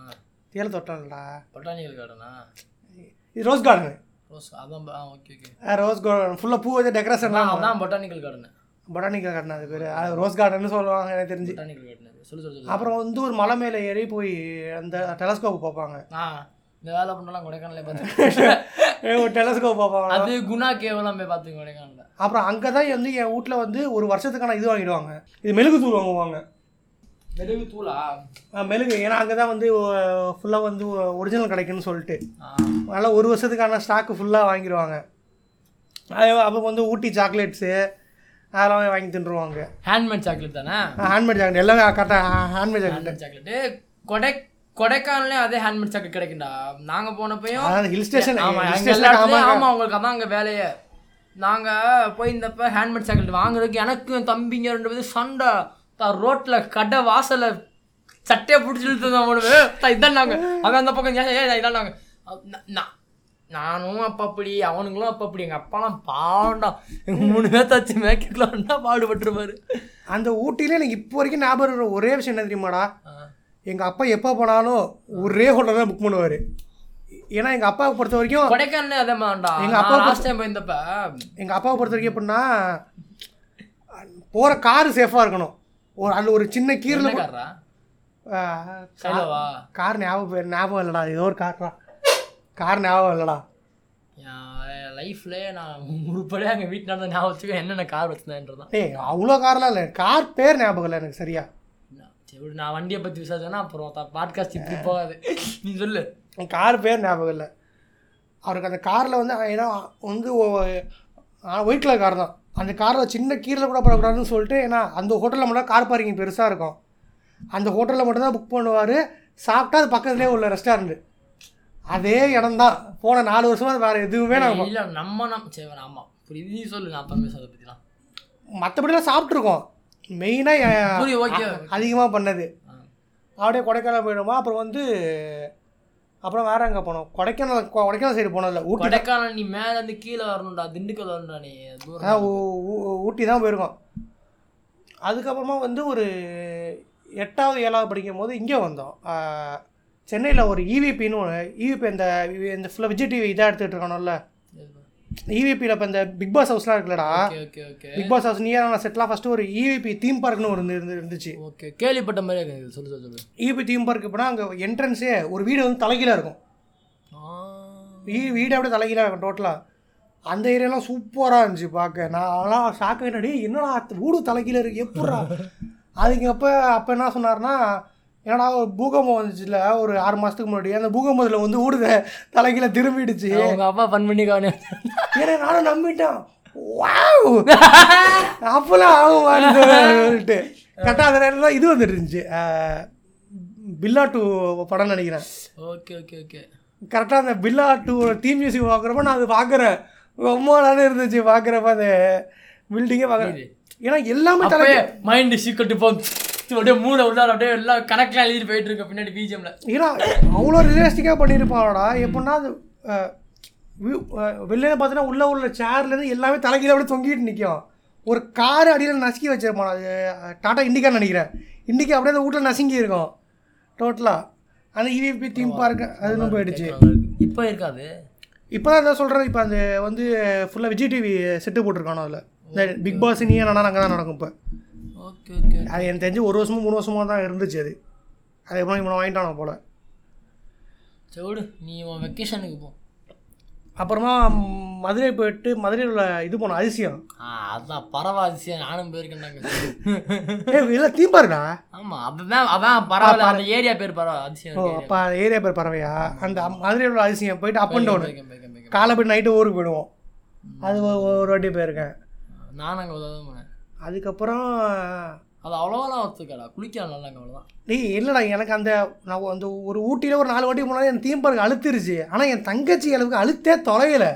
தேயிலை தோட்டம் இல்லைடா பொட்டானிக்கல் கார்டனா இது ரோஸ் கார்டனு ரோஸ் அதான் ஓகே ஓகே ரோஸ் கார்டன் ஃபுல்லாக பூ வச்சு டெக்கரேஷன்லாம் அதான் பொட்டானிக்கல் கார்டன் பொட்டானிக்கல் கார்டன் அது பேர். அது ரோஸ் கார்டன் சொல்லுவாங்க எனக்கு தெரிஞ்சு. பொட்டானிக்கல் கார்டன் சொல்லு சொல்லு அப்புறம் வந்து ஒரு மலை மேலே ஏறி போய் அந்த டெலஸ்கோப் பார்ப்பாங்க. ஆ இந்த வேலை பண்ணலாம் கொடைக்கானலே பார்த்து ஒரு டெலஸ்கோப் பார்ப்பாங்க. அது குணா கேவலம் போய் பார்த்துங்க கொடைக்கானல அப்புறம் அங்கே தான் வந்து என் வீட்டில் வந்து ஒரு வருஷத்துக்கான இது வாங்கிடுவாங்க. இது மெழுகு தூள் வாங்குவாங்க. மெழுகு தூளா? மெழுகு. ஏன்னா அங்கே தான் வந்து ஃபுல்லாக வந்து ஒரிஜினல் கிடைக்குன்னு சொல்லிட்டு. அதனால் ஒரு வருஷத்துக்கான ஸ்டாக்கு ஃபுல்லாக வாங்கிடுவாங்க அது அப்போ வந்து ஊட்டி சாக்லேட்ஸு அதெல்லாம் வாங்கி தின்றுவாங்க. ஹேண்ட்மேட் சாக்லேட் தானே? ஹேண்ட்மேட் சாக்லேட் எல்லாமே கரெக்டாக ஹேண்ட்மேட் சாக்லேட் ஹேண்ட்மேட் சாக்லேட் கொடை கொடைக்கானலே அதே ஹேண்ட்மேட் சாக்லேட் கிடைக்கும்டா. நாங்க போனப்பையும் ஹில் ஸ்டேஷன் ஆமா ஹில் எங்க எல்லா இடத்துலயும் ஸ்டேஷன் ஆமா உங்களுக்கு அதான் அங்க வேலையே. நாங்க போயிருந்தப்ப ஹேண்ட்மேட் சாக்லேட் வாங்குறதுக்கு எனக்கு என் தம்பிங்க ரெண்டு பேரும் சண்டை. ரோட்ல கடை வாசல்ல சட்டையை பிடிச்சி இழுத்து மூணு பேர் இதான் நாங்க அவன் அந்த பக்கம் ஏன் ஏன் இதான் நாங்க அ- நா- நா- நானும் அப்பா அப்படி அவனுங்களும் அப்பா அப்படி. எங்க அப்பாலாம் பாவண்டா எங்க மூணு பேர் தச்சு மேய்க்கலாம்டா பாடுபட்டுருப்பாரு. அந்த ஊட்டியில எனக்கு இப்போ வரைக்கும் ஞாபகம் இருக்கிற ஒரே விஷயம் என்ன தெரியுமாடா? எங்கள் அப்பா எப்போ போனாலும் ஒரே ஹோட்டல் தான் புக் பண்ணுவார். ஏன்னா எங்கள் அப்பாவை பொறுத்த வரைக்கும் கொடைக்கானலே அதே மாதிரிடா. எங்க எங்க அப்பா அப்பா லாஸ்ட் டைம் போயிருந்தப்ப எங்கள் அப்பாவை பொறுத்த வரைக்கும் எப்படின்னா போகிற காரு சேஃபாக இருக்கணும். ஒரு அதில் ஒரு சின்ன கீரில் காரா ஞாபகம் ஞாபகம் இல்லைடா ஏதோ ஒரு கார்டா கார் ஞாபகம் இல்லைடா. லைஃப்ல நான் உருப்படியாக எங்கள் வீட்டில் நடந்த ஞாபகம் வச்சுக்க என்னென்ன கார் வச்சுருந்தேன்றதான் ஏய் அவ்வளோ கார்லாம் இல்லை. கார் பேர் ஞாபகம் இல்லை எனக்கு சரியா. சரி நான் வண்டியை பற்றி விசாரிச்சேன்னா அப்புறம் பாட்காஸ்ட் இப்படி போகாது. நீ சொல்லு. கார் பேர் ஞாபகம் இல்லை. அவருக்கு அந்த காரில் வந்து ஏன்னா வந்து ஒயிட் கலர் கார் தான் அந்த காரில் சின்ன கீரில் கூட படக்கூடாதுன்னு சொல்லிட்டு ஏன்னா அந்த ஹோட்டலில் மட்டும் கார் பார்க்கிங் பெருசாக இருக்கும். அந்த ஹோட்டலில் மட்டும்தான் புக் பண்ணுவார். சாப்பிட்டா அது பக்கத்துலேயே உள்ள ரெஸ்டாரண்ட்டு அதே இடம் தான் போன நாலு வருஷமா வேறு எதுவுமே நாங்கள் இல்லை நம்ம நம் சரி ஆமாம் புரியுது. நீ சொல்லு நான் அதை பற்றிலாம் மற்றபடிலாம் சாப்பிட்ருக்கோம் மெயினாக அதிகமாக பண்ணது. அப்படியே கொடைக்கானல் போயிடுமா அப்புறம் வந்து அப்புறம் வேற எங்கே போனோம்? கொடைக்கானல் கொடைக்கானல் சைடு போனதில்ல. ஊட்டி கொடைக்கானல் நீ மேல இருந்து கீழே வரணும்டா திண்டுக்கல் வரணும்டா நீ தூரம் ஊட்டி தான் போயிருக்கோம். அதுக்கப்புறமா வந்து ஒரு எட்டாவது ஏழாவது படிக்கும் போது இங்கே வந்தோம். சென்னையில் ஒரு E இவிபின்னு ஒன்று இவிபி இந்த இந்த ஃபுல்லாக விஜய் டிவி இதாக எடுத்துகிட்டு இருக்கானோல்ல. இவிபியில் இப்போ இந்த பிக் பாஸ் ஹவுஸ்லாம் இருக்குல்லடா. பிக் பாஸ் ஹவுஸ் நியரான செட்லாம் ஃபஸ்ட்டு ஒரு இவிபி தீம் பார்க்னு ஒரு இருந்து இருந்துச்சு. ஓகே கேள்விப்பட்ட மாதிரி சொல்லு சொல்லு இபி தீம் பார்க் போனால் அங்கே என்ட்ரன்ஸே ஒரு வீடு வந்து தலைகீழாக இருக்கும். வீ வீடு அப்படியே தலைகீழாக இருக்கும் டோட்டலாக அந்த ஏரியாலாம் சூப்பராக இருந்துச்சு பார்க்க. நான் அதெல்லாம் ஷாக் ஆகிட்டே என்னடா அத்த- வீடு தலைகீழ இருக்கு எப்பட்றா அதுக்கு அப்போ அப்போ என்ன சொன்னார்னா ஏன்னா ஒரு பூகம்பம் வந்துச்சுல ஒரு ஆறு மாதத்துக்கு முன்னாடி அந்த பூகம்பத்தில் வந்து ஊடுத தலைகீழ திரும்பிடுச்சு. அவங்க அப்பா ஃபன் பண்ணி கவனி ஏன்னா நானும் நம்பிட்டேன். வாவ் அப்போல்லாம் ஆகுமான்ட்டு கரெக்டாக அந்த தான் இது வந்துட்டு இருந்துச்சு. பில்லா டூ படம் நினைக்கிறேன். Okay okay okay. கரெக்டாக அந்த பில்லா டூ தீம் மியூசிக் பார்க்குறப்ப நான் அது பார்க்குறேன் ரொம்ப நல்லா இருந்துச்சு பார்க்குறப்ப அந்த பில்டிங்கே பார்க்குறேன் ஏன்னா எல்லாமே தலை அப்பயே மைண்ட் சீக்கிரம் இப்போ அப்படியே மூளை உள்ளார அப்படியே எல்லாம் கணக்கெலாம் எழுதிட்டு போயிட்டு இருக்க பின்னாடி பிஜிஎம்ல ஏன்னா அவ்வளோ ரியலிஸ்டிக்காக பண்ணியிருப்பாடா எப்படின்னா அது வெளியில பார்த்தீங்கன்னா உள்ள உள்ள சேர்லேருந்து எல்லாமே தலைகீழ அப்படியே தொங்கிட்டு நிற்கும் ஒரு கார் அடியில் நசுக்கி வச்சிருப்பான் அது அஹ், டாடா இண்டிகா நினைக்கிறேன். இண்டிகா அப்படியே அந்த வீட்டில் நசுங்கி இருக்கும். டோட்டலாக அந்த E இவிபி தீம் பார்க் அது இன்னும் போயிடுச்சு. இப்போ இருக்காது. இப்போ தான் என்ன சொல்கிறேன் இப்போ அந்த வந்து ஃபுல்லாக விஜய் டிவி செட்டு போட்டிருக்கானோ அதில். இந்த பிக் பாஸ் நீ என்ன அங்கே தான் நடக்கும் இப்போ. ஓகே ஓகே அது எனக்கு தெரிஞ்சு ஒரு வருஷமும் மூணு வருஷமாக தான் இருந்துச்சு அது. அது எப்போ இவனை வாங்கிட்டானோ போல். சரி நீ உன் வெக்கேஷனுக்கு போ. அப்புறமா மதுரை போயிட்டு மதுரையில் உள்ள இது போனோம் அதிசயம். அதான் பரவாயில்ல நானும் போயிருக்கேன் இல்லை தீம் பார்க்கா ஆமாம் அதுதான் அதான் பரவாயில்ல அந்த ஏரியா பேர் பரவாயில்ல அதிசயம் ஓ அப்போ ஏரியா பேர் பறவையா? அந்த மதுரையில் உள்ள அதிசயம் போயிட்டு அப் அண்ட் டவுன். காலை போய் நைட்டு ஊருக்கு போயிடுவோம். அது ஒரு- வாட்டி போயிருக்கேன். நானும் அங்கே போனேன். அதுக்கப்புறம் அது அவ்வளோவெல்லாம் ஒத்துக்கடா குளிக்கலாம் நல்லா அங்கே அவ்வளோதான் டேய் இல்லைடா எனக்கு அந்த நான் அந்த ஒரு ஊட்டியில் ஒரு நாலு வாட்டி போனாலும் என் தீம் பார்க் அழுத்திருச்சு. ஆனால் என் தங்கச்சி அளவுக்கு அழுத்தே தொலையல.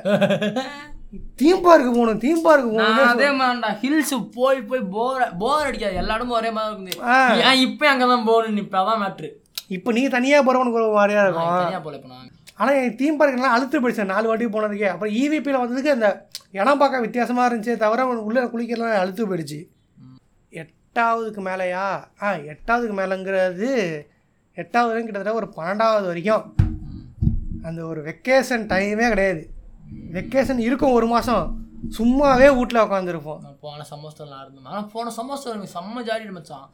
தீம் பார்க்கு போகணும் தீம் பார்க்கு போகணும். அதே மாதிரிடா ஹில்ஸ் போய் போய் போர் போர் அடிக்காது. எல்லா இடமும் ஒரே மாதிரி இருக்குது. ஏன் இப்போ அங்கே தான் போகணும் இப்போ அதான் மேட்ரு இப்போ நீ தனியாக போகிறவனுக்கு ஒரு மாதிரியா இருக்கும். தனியாக போல இப்போ நான். ஆனால் என் தீம் பார்க்கெல்லாம் அழுத்து போயிடுச்சு. நாலு வாட்டி போனதுக்கே. அப்புறம் ஈவிபியில் வந்ததுக்கு அந்த இடம் பார்க்க வித்தியாசமாக இருந்துச்சே தவிர உள்ளே குளிக்கலாம் அழுத்து போயிடுச்சு. எட்டாவதுக்கு மேலேயா? ஆ எட்டாவதுக்கு மேலேங்கிறது எட்டாவது கிட்டத்தட்ட ஒரு பன்னெண்டாவது வரைக்கும். அந்த ஒரு வெக்கேஷன் டைமே கிடையாது. வெக்கேஷன் இருக்கும் ஒரு மாதம் சும்மாவே வீட்டில் உட்காந்துருப்போம் போன சமோஸ்தர் நான் இருந்தேன். ஆனால் போன சமோஸ்தர் எனக்கு செம்ம ஜாலி மச்சான்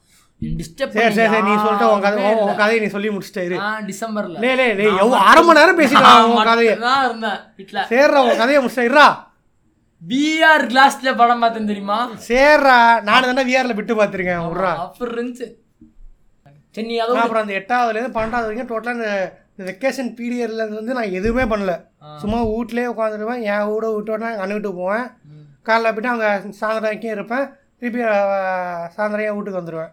டிஸ்டர்ப் சரி சரி சரி நீ சொல்லிட்டு உன் கதை உன் கதையை நீ சொல்லி முடிச்சிட்ட இரு. ஆ டிசம்பர்ல லே லே லே எவ்வளோ அரை மணி நேரம் பேசிட்டான் உன் கதையை. தான் இருந்தேன் வீட்டில் சேர்றா உன் கதையை முடிச்சிட்ட பிஆர் கிளாஸ்ல படம் பார்த்தேன் தெரியுமா? சேர்றா. நான் தானே விஆரில் விட்டு பார்த்துருக்கேன் விட்றா அப்படி இருந்துச்சு. சரி நீ அதோட அப்புறம் அந்த எட்டாவதுலேருந்து பன்னெண்டாவது வரைக்கும் டோட்டலாக இந்த வெக்கேஷன் பீரியட்ல வந்து நான் எதுவுமே பண்ணல. சும்மா வீட்லேயே உட்காந்துருப்பேன் என் வீட விட்டோன்னா எங்கள் அண்ணன் போவேன். காலைல போய்ட்டு அங்கே சாயந்தரம் வரைக்கும் இருப்பேன். திருப்பி சாயந்தரம் என் வீட்டுக்கு வந்துடுவேன்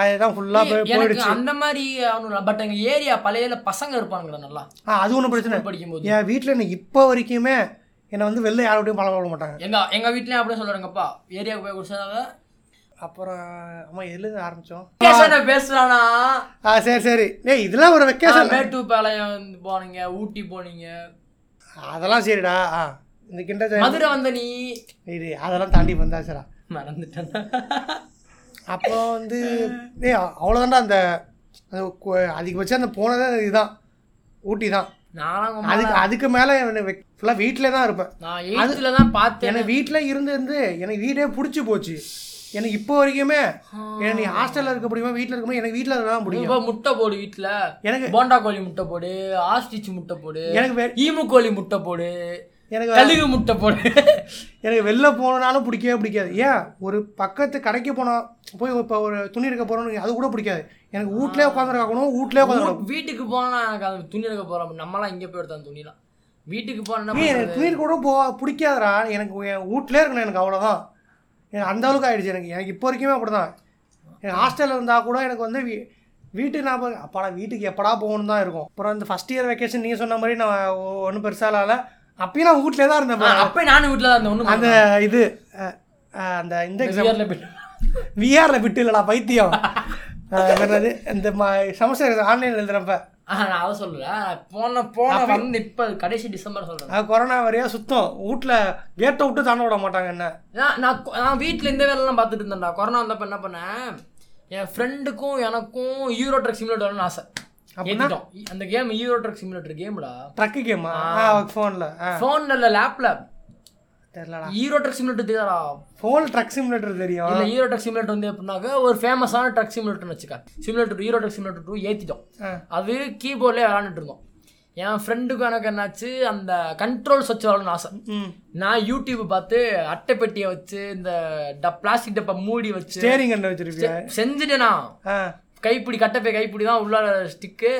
அதுதான் ஃபுல்லாக போய் போயிடுச்சு. அந்த மாதிரி அவனு பட் எங்க ஏரியா பழையல பசங்க இருப்பானுங்கடா நல்லா. ஆ அது ஒன்றும் பிரச்சனை படிக்கும்போது. என் வீட்டில் எனக்கு இப்போ வரைக்குமே என்னை வந்து வெளில யாரோடையும் பழக விட மாட்டாங்க. எங்க எங்க வீட்லயும் அப்படியே சொல்றாங்கப்பா ஏரியாவுக்கு போய் குடிச்சதால அப்புறம் அம்மா எதுலேருந்து ஆரம்பித்தோம் பேசுறானா? ஆ சரி சரி. டேய் இதெல்லாம் ஒரு வெக்கேஷன். மேட்டுப்பாளையம் வந்து போனீங்க ஊட்டி போனீங்க. அதெல்லாம் சரிடா. ஆ இந்த கிண்டர் மதுரை வந்த நீ? இது அதெல்லாம் தாண்டி வந்தாச்சுடா. மறந்துட்டேன். அப்போ வந்து டேய் அவ்வளோதான்டா அந்த அதிகபட்சம் அந்த போனதே இதுதான். ஊட்டி தான் நானும் அதுக்கு அதுக்கு மேலே ஃபுல்லாக வீட்டிலே தான் இருப்பேன். நான் எயித்துல தான் பார்த்தேன். எனக்கு வீட்டில் இருந்து இருந்து எனக்கு வீடே பிடிச்சி போச்சு. எனக்கு இப்போ வரைக்குமே எனக்கு நீ ஹாஸ்டலில் இருக்க முடியுமா வீட்டில் இருக்க முடியும் எனக்கு வீட்டில் தான் பிடிக்கும். இப்போ முட்டை போடு வீட்ல. எனக்கு போண்டா கோழி முட்டை போடு ஆஸ்டிச் முட்டை போடு எனக்கு ஈமு கோழி முட்டை போடு. எனக்கு கழுகு முட்டை போடு. எனக்கு வெளில போனாலும் பிடிக்கவே பிடிக்காது. ஏன்? ஒரு பக்கத்து கடைக்கு போனால் போய் இப்போ ஒரு துணி எடுக்க போகிறோன்னு அது கூட பிடிக்காது. எனக்கு வீட்லேயே உட்காந்துருக்கணும் வீட்லேயே உட்காந்து வீட்டுக்கு போனா எனக்கு அது துணி எடுக்க போறோம் நம்மலாம் இங்கே போய் எடுத்தோம் துணிலாம். வீட்டுக்கு போனா ஏய், எனக்கு துணி கூட போ பிடிக்காதுடா. எனக்கு என் வீட்டிலே இருக்கணும் எனக்கு அவ்வளோதான் எனக்கு அந்த அளவுக்கு ஆயிடுச்சு எனக்கு. எனக்கு இப்போ வரைக்குமே அப்படி தான் எனக்கு ஹாஸ்டலில் இருந்தால் கூட எனக்கு வந்து வீ வீட்டுக்கு நான் அப்பாடா வீட்டுக்கு எப்படா போகணும் தான் இருக்கும். அப்புறம் இந்த ஃபஸ்ட் இயர் வெக்கேஷன் நீங்கள் சொன்ன மாதிரி நான் ஒன்றும் பெருசாக இல்லை அப்பயும் நான் வீட்டிலே தான் இருந்தேன். அப்ப நானும் வீட்டில் தான் இருந்தேன். அந்த இது அந்த இந்த எக்ஸாம் விஆரில் விட்டு இல்லைடா பைத்தியம். என்னது இந்த செமஸ்டர் ஆன்லைனில் எழுதுறப்ப. நான் சொல்லல. போன போன வந்து இப்போ கடைசி டிசம்பர் சொல்றேன். அது கொரோனா வரையா சுத்தம். வீட்டில் கேட்டை விட்டு தாண்ட விட மாட்டாங்க என்ன? நான் நான் வீட்டில் இந்த வேலைலாம் பார்த்துட்டு இருந்தேன்டா. கொரோனா வந்தப்ப என்ன பண்ணேன்? என் ஃப்ரெண்டுக்கும் எனக்கும் ஈரோ ட்ரக் சிமுலேட்டர்னு ஆசை. அந்த கேம் ஈரோ ட்ரக் சிமுலேட்டர் கேம்டா ட்ரக்கு கேமா ஃபோனில் ஃபோனில் இல்லை லேப்பில் தெரிலடா ஈரோ ட்ரக் சிமுலேட்டர் தெரியாதா? ஃபோன் ட்ரக் சிமுலேட்டர் தெரியும். இல்ல ஹீரோ ட்ரக் சிமுலேட்டர் வந்து எப்படின்னாக்க ஒரு ஃபேமஸான ட்ரக் சிமுலேட்டர்னு வச்சுக்க. Simulator Euro truck simulator two ஏற்றிட்டோம். அது கீபோர்ட்லேயே விளாண்டுட்டு இருந்தோம். என் ஃப்ரெண்டுக்கும் எனக்கு என்னாச்சு அந்த கண்ட்ரோல் சுவிட்ச் வரணும்னு ஆசை நான் யூடியூப் பார்த்து அட்டைப்பெட்டியை வச்சு இந்த ட பிளாஸ்டிக் டப்பா மூடி வச்சு செஞ்சுட்டேனா? கைப்பிடி கட்டப்பை கைப்பிடி தான் உள்ள ஸ்டிக்கு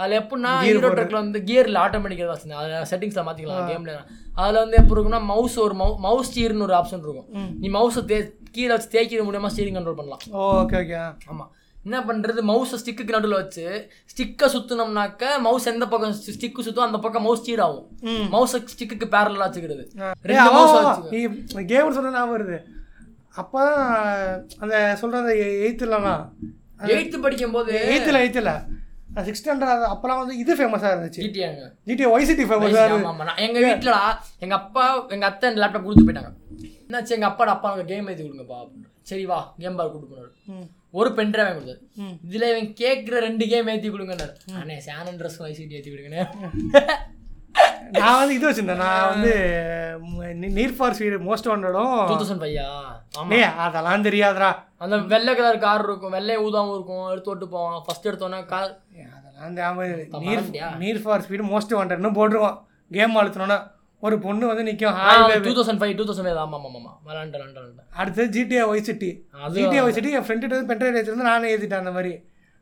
அதில் எப்படின்னா ஹீரோ ட்ரக்கில் வந்து கியரில் ஆட்டோமேட்டிக்காக வச்சுருந்தேன் அதில் செட்டிங்ஸில் மாற்றிக்கலாம் கேமில் அதில் வந்து எப்படி இருக்குன்னா மவுஸ் ஒரு மவு மவுஸ் ஸ்டீர்னு ஒரு ஆப்ஷன் இருக்கும். நீ மவுஸை தே கீழே வச்சு தேய்க்கிறது மூலியமாக ஸ்டீரிங் கண்ட்ரோல் பண்ணலாம். ஓகே ஓகே ஆமாம் என்ன பண்ணுறது மவுஸை ஸ்டிக்குக்கு நடுவில் வச்சு ஸ்டிக்கை சுற்றினோம்னாக்க மவுஸ் எந்த பக்கம் ஸ்டிக்கு சுற்றும் அந்த பக்கம் மவுஸ் ஸ்டீர் ஆகும். மவுஸை ஸ்டிக்குக்கு பேரலாக வச்சுக்கிறது. ரெண்டு மவுஸ் கேம் சொன்ன ஞாபகம் வருது. அப்போ அந்த சொல்கிறது எயித்துலலாம் எயித்து படிக்கும் போது எயித்தில் எயித்தில் சிக்ஸ் ஹண்ட்ரட் அப்போலாம் வந்து இது ஃபேமஸாக இருந்துச்சு. ஜிடிஆங்க ஜிடி ஒய்சிட்டி ஃபேமஸாக ஆமா, ஆமா. நான் எங்க வீட்டுலடா எங்க அப்பா எங்க அத்தை இந்த லேப்டாப் கொடுத்து போயிட்டாங்க. என்னாச்சு எங்க அப்பாட அப்பா எனக்கு கேம் ஏற்றி கொடுங்கப்பா அப்படின்னு சரி வா கேம் பார் கொடுத்து போனாரு. ஒரு பென் டிரைவ் கொடுத்தாரு. இதுல இவன் கேட்குற ரெண்டு கேம் ஏற்றி கொடுங்கன்னாரு. அண்ணே சேனன் ட்ரெஸ் ஐசிடி ஏற்றி கொடுங்கண்ணே. நான் வந்து இது வச்சிருந்தேன். நான் வந்து need for speed most two வாண்டடும் thousand five ஆமா. அதெல்லாம் தெரியாதுடா. அந்த வெள்ளை கலர் கார் இருக்கும். வெள்ளை ஊதாவும் இருக்கும். எடுத்து விட்டு போவான் ஃபர்ஸ்ட் எடுத்தோன்னே கார் அதெல்லாம். நீர்? நீர் ஃபார் ஸ்பீடு மோஸ்ட் வாண்டட்னு போட்டுருவோம் கேம் அழுத்தினோன்னா ஒரு பொண்ணு வந்து நிற்கும் hi two thousand five two thousand five. ஆமா ஆமா ஆமா விளாண்டேன் விளாண்டேன் அடுத்து GTA vice city GTA vice city என் ஃப்ரெண்டு வந்து பென்ட்ரைவ் வச்சிருந்து நானே ஏற்றிட்டேன் அந்த மாதிரி.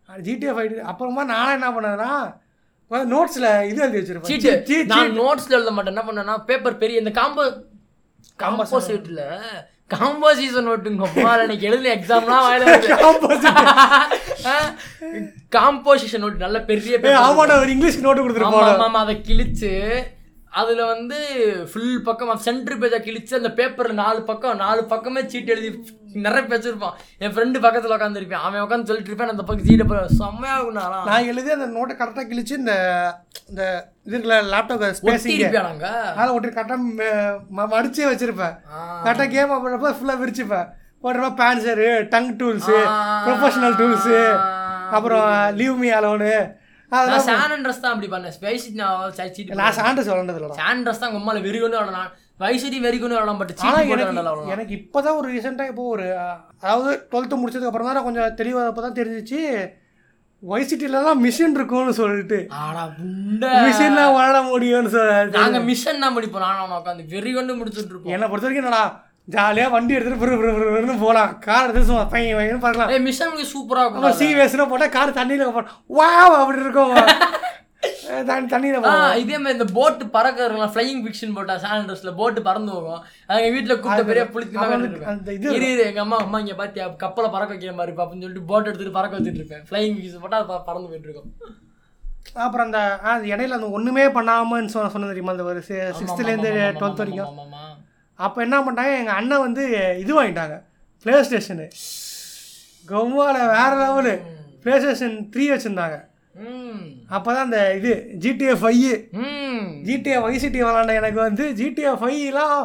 ஜிடிஏ ஃபைவ் அப்புறமா நானே என்ன பண்ணேன்னா நோட்ஸில் இது எழுதி வச்சிருப்பேன். நான் நோட்ஸ்ல எழுத மாட்டேன். என்ன பண்ணேன்னா பேப்பர் பெரிய இந்த காம்போ காம்போசிட்ல காம்போசிஷன் ஓட்டுங்க எனக்கு எழுதின எக்ஸாம்லாம் காம்போசிஷன் நோட்டு நல்ல பெரிய. ஆமாடா ஒரு இங்கிலீஷ் நோட்டு கொடுத்துருப்போம் ஆமா அதை கிழிச்சு அதுல வந்து ஃபுல் பக்கம் சென்டர் பேஜா கிழிச்சு அந்த பேப்பர்ல நாலு பக்கம் நாலு பக்கமே சீட் எழுதி நிறைய வச்சிருப்பான். என் ஃப்ரெண்டு பக்கத்துல உட்காந்துருப்பேன் அவன் உட்காந்து சொல்லிட்டு இருப்பேன் அந்த பக்கம் சீட்டை செம்மையா இருக்கும் நான்லாம். நான் எழுதி அந்த நோட்டை கரெக்டாக கிழிச்சு இந்த இந்த இதுக்குள்ள லேப்டாப் நாங்க அதை ஒட்டி கரெக்டாக மடிச்சே வச்சிருப்பேன். கரெக்டாக கேம் பண்ணுறப்ப ஃபுல்லாக விரிச்சுப்பேன். போடுறப்ப பேன்சரு டங் டூல்ஸு. ப்ரொஃபஷனல் டூல்ஸு அப்புறம் லீவ் மீ அலோனு நான் சான் ட்ரெஸ் தான் அப்படி பண்ணேன். ஸ்பைஸ் நான் சீட் நான் சாண்டஸ் விளாண்டது தான் உம்மால வெறி கொண்டு விளாடலாம் வயசுடி வெறி கொண்டு பட் எனக்கு எனக்கு இப்போ தான் ஒரு ரீசெண்டாக இப்போ ஒரு அதாவது டுவெல்த்து முடிச்சதுக்கு அப்புறம் தான் கொஞ்சம் தெளிவாக அப்போ தான் தெரிஞ்சிச்சு ஒய்சிட்டிலலாம் மிஷின் இருக்கும்னு சொல்லிட்டு. ஆடா புண்டை மிஷின்லாம் விளாட முடியும்னு சொல்ல நாங்க மிஷன் தான் முடிப்போம் நான் உட்காந்து வெறி கொண்டு முடிச்சுட்டு இருப்போம் என்னை பொறுத்த வரைக்கும் என்னடா ஜாலியாக வண்டி எடுத்துகிட்டு பிறு பிறுன்னு போகலாம் கார் எடுத்து சும்மா பையன் பையன் பார்க்கலாம் ஏய் மிஷன் முடிக்க சூப்பரா இருக்கும் அப்புறம் சிவேஸ்னு போட்டால் கார் தண்ணியில் போட்டோம் வா அப்படி இருக்கும். தண்ணியில் இதே மாதிரி இந்த போட்டு பறக்கிறதுலாம் ஃப்ளையிங் ஃபிக்ஷன் போட்டா சான் ட்ரெஸ்ல போட்டு பறந்து போகும். அது எங்க வீட்டுல கூப்பிட்ட பெரிய புளித்து இது இரு இரு, எங்க அம்மா அம்மா இங்க பாத்தியா? கப்பலை பறக்க வைக்கிற மாதிரி இருப்பா அப்படின்னு சொல்லிட்டு போட் எடுத்துட்டு பறக்க வச்சுட்டு இருப்பேன். ஃப்ளையிங் ஃபிக்ஷன் போட்டா அது பறந்து போயிட்டு இருக்கும். அப்புறம் அந்த இடையில அந்த ஒன்றுமே பண்ணாமன்னு சொன்ன சொன்ன தெரியுமா அந்த ஒரு சிக்ஸ்த்துலேருந்து டுவெல்த் வரைக்கும். அப்போ என்ன பண்ணிட்டாங்க எங்கள் அண்ணன் வந்து இது வாங்கிட்டாங்க. ப்ளே ஸ்டேஷனு கம்மால வேற லெவலு ப்ளே ஸ்டேஷன் த்ரீ வச்சுருந்தாங்க. அப்போ தான் அந்த இது GTA five GTA Vice City விளாண்ட எனக்கு வந்து ஜிடிஏ ஃபைவ்லாம்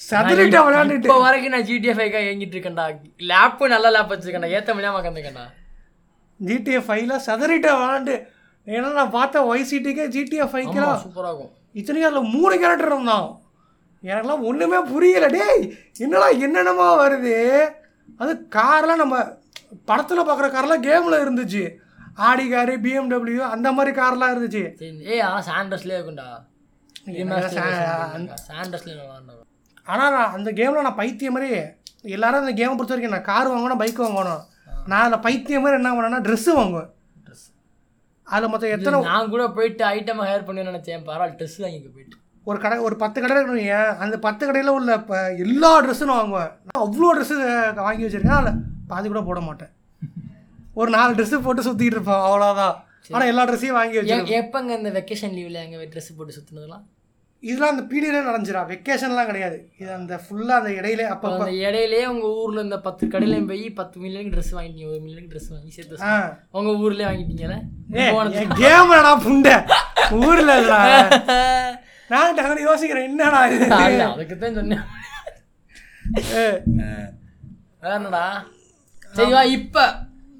சதுரிட்ட விளையாண்டுட்டு. இப்போ வரைக்கும் நான் ஜிடிஎஃப் ஃபைவ்க்காக ஏங்கிட்டு இருக்கேன்டா. லேப்பு நல்ல லேப் வச்சிருக்கேன்டா. ஏத்த முடியாம உட்காந்துருக்கேன்டா ஜிடிஏ ஃபைவ்ல சதுரிட்ட விளாண்டு ஏன்னா நான் பார்த்த ஒய்சிட்டிக்கே ஜிடிஏ ஃபைவ்க்கெல்லாம் சூப்பரா இருக்கும். இத்தனைக்கும் அதில் மூணு கேரக்டர் இருந்தான். எனக்கெல்லாம் ஒன்றுமே புரியல டேய். என்னடா என்னென்னமோ வருது. அது கார்லாம் நம்ம படத்தில் பார்க்குற கார்லாம் கேமில் இருந்துச்சு. ஆடி காரு பிஎம்டபிள்யூ அந்த மாதிரி கார்லாம் இருந்துச்சு. ஏய் ஆனால் சாண்டஸ்லேயே இருக்கும்டா. சாண்டஸ்லேயே நல்லா ஆனால் நான் அந்த கேமில் நான் பைத்தியம் மாதிரி எல்லாரும் அந்த கேமை பொறுத்த வரைக்கும் நான் கார் வாங்கணும் பைக் வாங்கணும். நான் அதில் பைத்தியம் மாதிரி என்ன பண்ணேன்னா ட்ரெஸ்ஸு வாங்குவேன். அதில் மொத்தம் எத்தனை நான் கூட போயிட்டு ஐட்டம் ஹேர் பண்ணி நினைச்சேன். பரவாயில்ல ட்ரெஸ் வாங்கிக்க போயிட்டு. ஒரு கடை ஒரு பத்து கடை இருக்கணும் ஏன் அந்த பத்து கடையில் உள்ள இப்போ எல்லா ட்ரெஸ்ஸும் நான் வாங்குவேன். நான் அவ்வளோ ட்ரெஸ்ஸு வாங்கி வச்சுருக்கேன். அதில் பாதி கூட போட மாட்டேன். ஒரு நாலு ட்ரெஸ்ஸு போட்டு சுற்றிட்டு இருப்பேன். அவ்வளோதான் ஆனால் எல்லா ட்ரெஸ்ஸையும் வாங்கி எ- எப்பங்க இந்த வெக்கேஷன் லீவ்ல எங்க ட்ரெஸ் போட்டு சுத்துனதெல்லாம்? இதெல்லாம் அந்த பீரியடே நடந்துச்சிடா. வெக்கேஷன்லாம் கிடையாது. இது அந்த ஃபுல்லாக அந்த இடையிலே அப்போ அந்த இடையிலே உங்க ஊர்ல இந்த பத்து கடையிலையும் போய் பத்து மில்லியனுக்கு ட்ரெஸ் வாங்கிட்டீங்க. ஒரு மில்லியனுக்கு ட்ரெஸ் வாங்கி சேர்த்து ஆ. உங்க ஊர்லயே வாங்கிட்டீங்கல்ல? ஏ கேம் புண்டை. ஊரில் நான் டக்குனு யோசிக்கிறேன் என்னடா இது? அல்ல, அதுக்குத்தான் சொன்னேன். என்னடா? சரி வா இப்ப.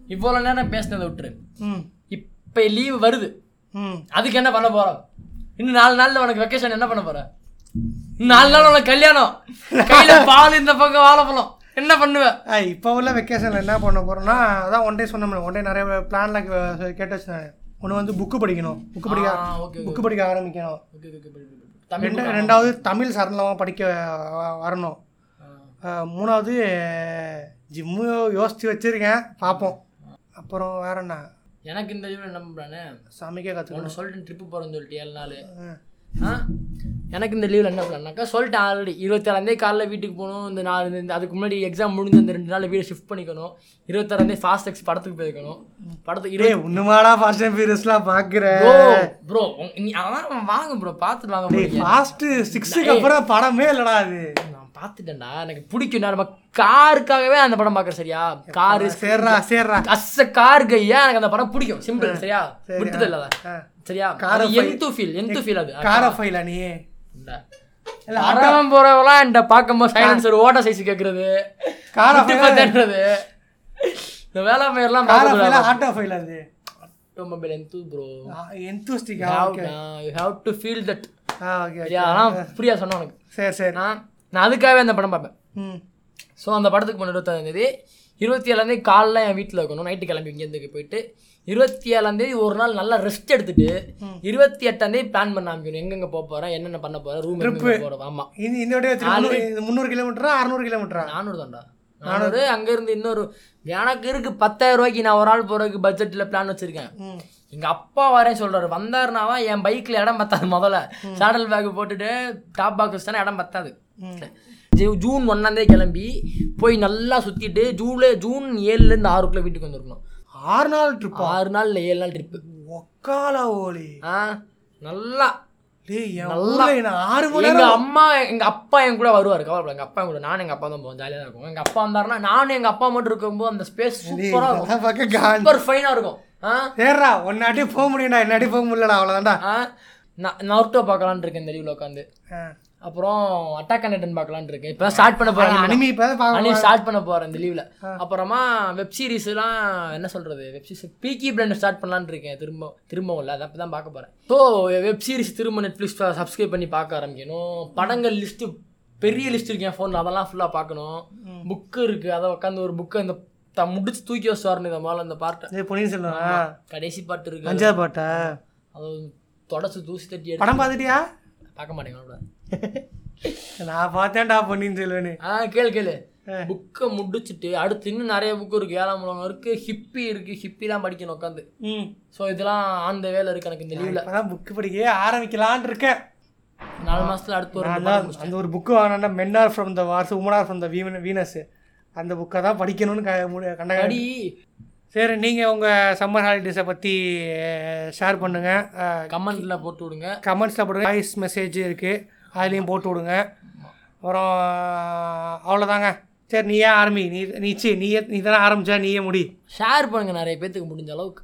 இவ்வளவு நேரம் பேசினதை விட்டுரு. ம். இப்ப லீவு வருது. ம். அதுக்கு என்ன பண்ண போறோம்? இன்னும் நாலு நாள்ல உனக்கு வெக்கேஷன் என்ன பண்ண போற? இன்னும் நாலு நாள் உனக்கு கல்யாணம். கையில பால் இந்த பக்கம் வாழைப்பழம். என்ன பண்ணுவ? ஆ இப்போ உள்ள வெக்கேஷனில் என்ன பண்ண போகிறோம்னா அதான் ஒன் டே சொன்னோம்ல ஒன் டே நிறைய பிளான்லாம் கேட்டு வச்சுருந்தேன் ஒன்று வந்து புக்கு படிக்கணும். புக்கு படிக்க புக்கு படிக்க ஆரம்பிக்கணும். ரெண்டு ரெண்டாவது தமிழ் சரளமாக படிக்க வரணும். மூணாவது ஜிம்மு யோசித்து வச்சுருக்கேன். பார்ப்போம் அப்புறம் வேற என்ன? எனக்கு இந்த லீவில் என்ன பண்ணுறானே சமைக்க கற்றுக்கணும் சொல்லிட்டு ட்ரிப்பு போகிறேன்னு சொல்லிட்டு ஏழு நாள். ஆ? எனக்கு இந்த லீவில் என்ன பண்ணாக்கா சொல்லிட்டேன் ஆல்ரெடி இருபத்தாறாந்தே காலைல வீட்டுக்கு போகணும். இந்த நாலு இந்த அதுக்கு முன்னாடி எக்ஸாம் முடிஞ்ச அந்த ரெண்டு நாள் வீடு ஷிஃப்ட் பண்ணிக்கணும். இருபத்தாறாந்தே ஃபாஸ்ட் எக்ஸ் படத்துக்கு போயிருக்கணும். படத்துக்கு டேய் ஒண்ணுமாடா ஃபாஸ்ட் அண்ட் ஃபியூரியஸ்லாம் பார்க்குறேன் ப்ரோ நீ வாங்க ப்ரோ பார்த்துட்டு வாங்க bro. ஃபாஸ்ட் சிக்ஸுக்கு அப்புறம் படமே இல்லடா அது. பார்த்துட்டேன்டா. எனக்கு பிடிக்கும் நான் நம்ம காருக்காகவே அந்த படம் பார்க்குறேன் சரியா? காரு சேர்றா சேர்றா. அஸ்ஸ கார் கையா எனக்கு அந்த படம் பிடிக்கும். சிம்பிள் சரியா? விட்டது இல்ல ஆ. சரியா? of எந்த ஃபீல் எந்த ஃபீல் அது. கார ஃபைலா நீ? வரவன் போறவெல்லாம் என்கிட்ட பார்க்கும்போது சைலன்சர் ஓட்ட சைஸ் கேட்கறது கார பார்த்தேன்றது இந்த வேலை பெயர்லாம் கார ஃபைலா ஆட்டோ ஃபைல் அது? ஆட்டோமொபைல் எந்த bro எந்தூஸ்டிக்கா okay you have to feel that ah okay அதெல்லாம் ஃப்ரீயா சொன்னேன் உனக்கு சரி சரி. நான் நான் அதுக்காகவே அந்த படம் பார்ப்பேன். ஸோ அந்த படத்துக்கு போன இருபத்தாந்தேதி இருபத்தி ஏழாந்தேதி காலைல என் வீட்டில் இருக்கணும். நைட்டு கிளம்பி இங்கேருந்து போயிட்டு இருபத்தி ஏழாந்தேதி ஒரு நாள் நல்லா ரெஸ்ட் எடுத்துட்டு இருபத்தி எட்டாந்தேதி பிளான் பண்ண ஆரம்பிக்கணும். எங்கெங்க போக போகிறேன் என்னென்ன பண்ண போகிறேன் ரூம் போகிறோம் ஆமாம் இந்த இந்த முந்நூறு இது கிலோமீட்டரா அறநூறு கிலோமீட்டரா? நானூறு தான்டா. நானூறு. அங்கேருந்து இன்னொரு எனக்கு இருக்கு பத்தாயிரம் ரூபாய்க்கு நான் ஒரு ஆள் போகிறதுக்கு பட்ஜெட்டில் பிளான் வச்சுருக்கேன். ம். எங்க அப்பா வரேன் சொல்றாரு. வந்தாருனாவா என் பைக்ல இடம் பத்தாது முதல்ல. சாடல் பேக் போட்டுட்டு டாப் பாக்ஸ் தானே இடம் பத்தாது. ஜூன் ஒன்னாந்தே கிளம்பி போய் நல்லா சுத்திட்டு ஜூலை ஜூன் ஏழுல இருந்து ஆறுக்குள்ள வீட்டுக்கு வந்திருக்கணும். ஆறு நாள் ட்ரிப்பா? ஆறு நாள் இல்லை ஏழு நாள் ட்ரிப்பு. ஒக்கால ஓலி. ஆ நல்லா. ஆறு மணி எங்க அம்மா எங்க அப்பா என் கூட வருவாரு கவலைப்பட எங்க அப்பா கூட நானும் எங்க அப்பா தான் போவோம் ஜாலியாக இருக்கும். எங்க அப்பா வந்தாருன்னா நானும் எங்க அப்பா மட்டும் இருக்கும்போது அந்த ஸ்பேஸ் சூப்பரா இருக்கும். சூப்பர் ஃபைனா இருக்கும். ஆ? சேர்றா ஒன்னாட்டி போக முடியும்டா என்னாட்டி போக முடியலடா அவ்வளோதான்டா ஆ? நான் நருட்டோ பார்க்கலான்னு இருக்கேன் இந்த லீவில் உட்காந்து. அப்புறம் அட்டாக் அண்ட் பார்க்கலான்னு இருக்கேன். இப்போ ஸ்டார்ட் பண்ண போறேன் அனிமி இப்போ ஸ்டார்ட் பண்ண போறேன் இந்த லீவ்ல அப்புறமா வெப் சீரிஸ்லாம் என்ன சொல்றது? Web series Peaky Blinders start பண்ணலான்னு இருக்கேன். திரும்ப திரும்பவும் இல்லை. அதை அப்போ தான் பார்க்க போறேன். ஸோ வெப் சீரிஸ் திரும்ப நெட்ஃப்ளிக்ஸ் சப்ஸ்கிரைப் பண்ணி பார்க்க ஆரம்பிக்கணும். படங்கள் லிஸ்ட் பெரிய லிஸ்ட் இருக்கு என் ஃபோனில் அதெல்லாம் ஃபுல்லாக பார்க்கணும். புக்கு இருக்கு. அதை உட்காந்து ஒரு புக்கை இந்த த முடிச்சு தூக்கி வச்சு வரணும் இந்த முதல்ல இந்த பார்ட்டை இது பொன்னியின் செல்வன் கடைசி பாட்டு இருக்கு. அஞ்சாவது பாட்டா அதை தொடச்சு தூசி தட்டி படம் பார்த்துட்டியா? பார்க்க மாட்டேங்க நான் பார்த்தேன்டா பொன்னியின் செல்வனு ஆ கேளு கேளு. புக்கை முடிச்சுட்டு அடுத்து இன்னும் நிறைய புக்கு இருக்கு. ஏழாம் உலகம் இருக்கு. ஹிப்பி இருக்கு. ஹிப்பிலாம் படிக்கணும் உட்காந்து. ம். ஸோ இதெல்லாம் ஆன் த வேலை இருக்கு எனக்கு இந்த லீவ்ல இப்பதான் புக்கு படிக்கவே ஆரம்பிக்கலான்னு இருக்கேன். நாலு மாசத்துல அடுத்து ஒரு அந்த ஒரு புக்கு வாங்கினா men are from the Mars women are from the Venus Venus அந்த புக்கை தான் படிக்கணும்னு க முடி- கண்ட அடி. சரி நீங்கள் உங்கள் சம்மர் ஹாலிடேஸை பற்றி ஷேர் பண்ணுங்கள் கமெண்ட்ல போட்டு விடுங்க. கமெண்ட்ஸில் போடுங்க. வாய்ஸ் மெசேஜ் இருக்குது அதுலேயும் போட்டு விடுங்க. அப்புறம் அவ்வளோதாங்க சரி நீயே ஆரம்பி. நீ நீ நீயே நீ தானே ஆரம்பிச்சா நீயே முடி. ஷேர் பண்ணுங்க நிறைய பேத்துக்கு முடிஞ்ச அளவுக்கு.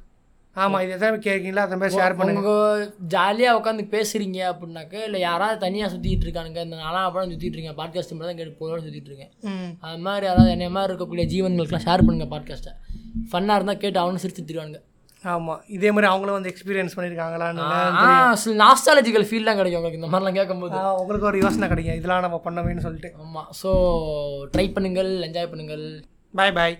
ஆமாம் இதை தான் கேட்குறீங்களா அதை மாதிரி ஷேர் பண்ணுங்க. உங்க ஜாலியா உட்காந்து பேசுறீங்க அப்படின்னாக்க இல்லை யாராவது தனியா சுத்திட்டு இருக்கானுங்க இந்த நாலாம் படம் சுத்திட்டு இருக்கேன் பாட்காஸ்ட் மட்டும் தான் கேட்டு போகணும்னு சுத்திட்டு இருக்கேன். அது மாதிரி யாராவது என்னை மாதிரி இருக்கக்கூடிய ஜீவன்களுக்குலாம் ஷேர் பண்ணுங்க பாட்காஸ்ட்டை ஃபன்னாக இருந்தால் கேட்டு அவனு சிரிச்சு திருவானுங்க ஆமாம் இதே மாதிரி அவங்களும் வந்து எக்ஸ்பீரியன்ஸ் பண்ணியிருக்காங்களான்னு ஆ நாஸ்டாலஜிக்கல் ஃபீல்லாம் கிடைக்கும் உங்களுக்கு இந்த மாதிரிலாம் கேட்கும்போது. உங்களுக்கு ஒரு யோசனை கிடைக்கும். இதெல்லாம் நம்ம பண்ணவேன்னு சொல்லிட்டு. ஆமாம் ஸோ ட்ரை பண்ணுங்கள் என்ஜாய் பண்ணுங்கள். பாய் பாய்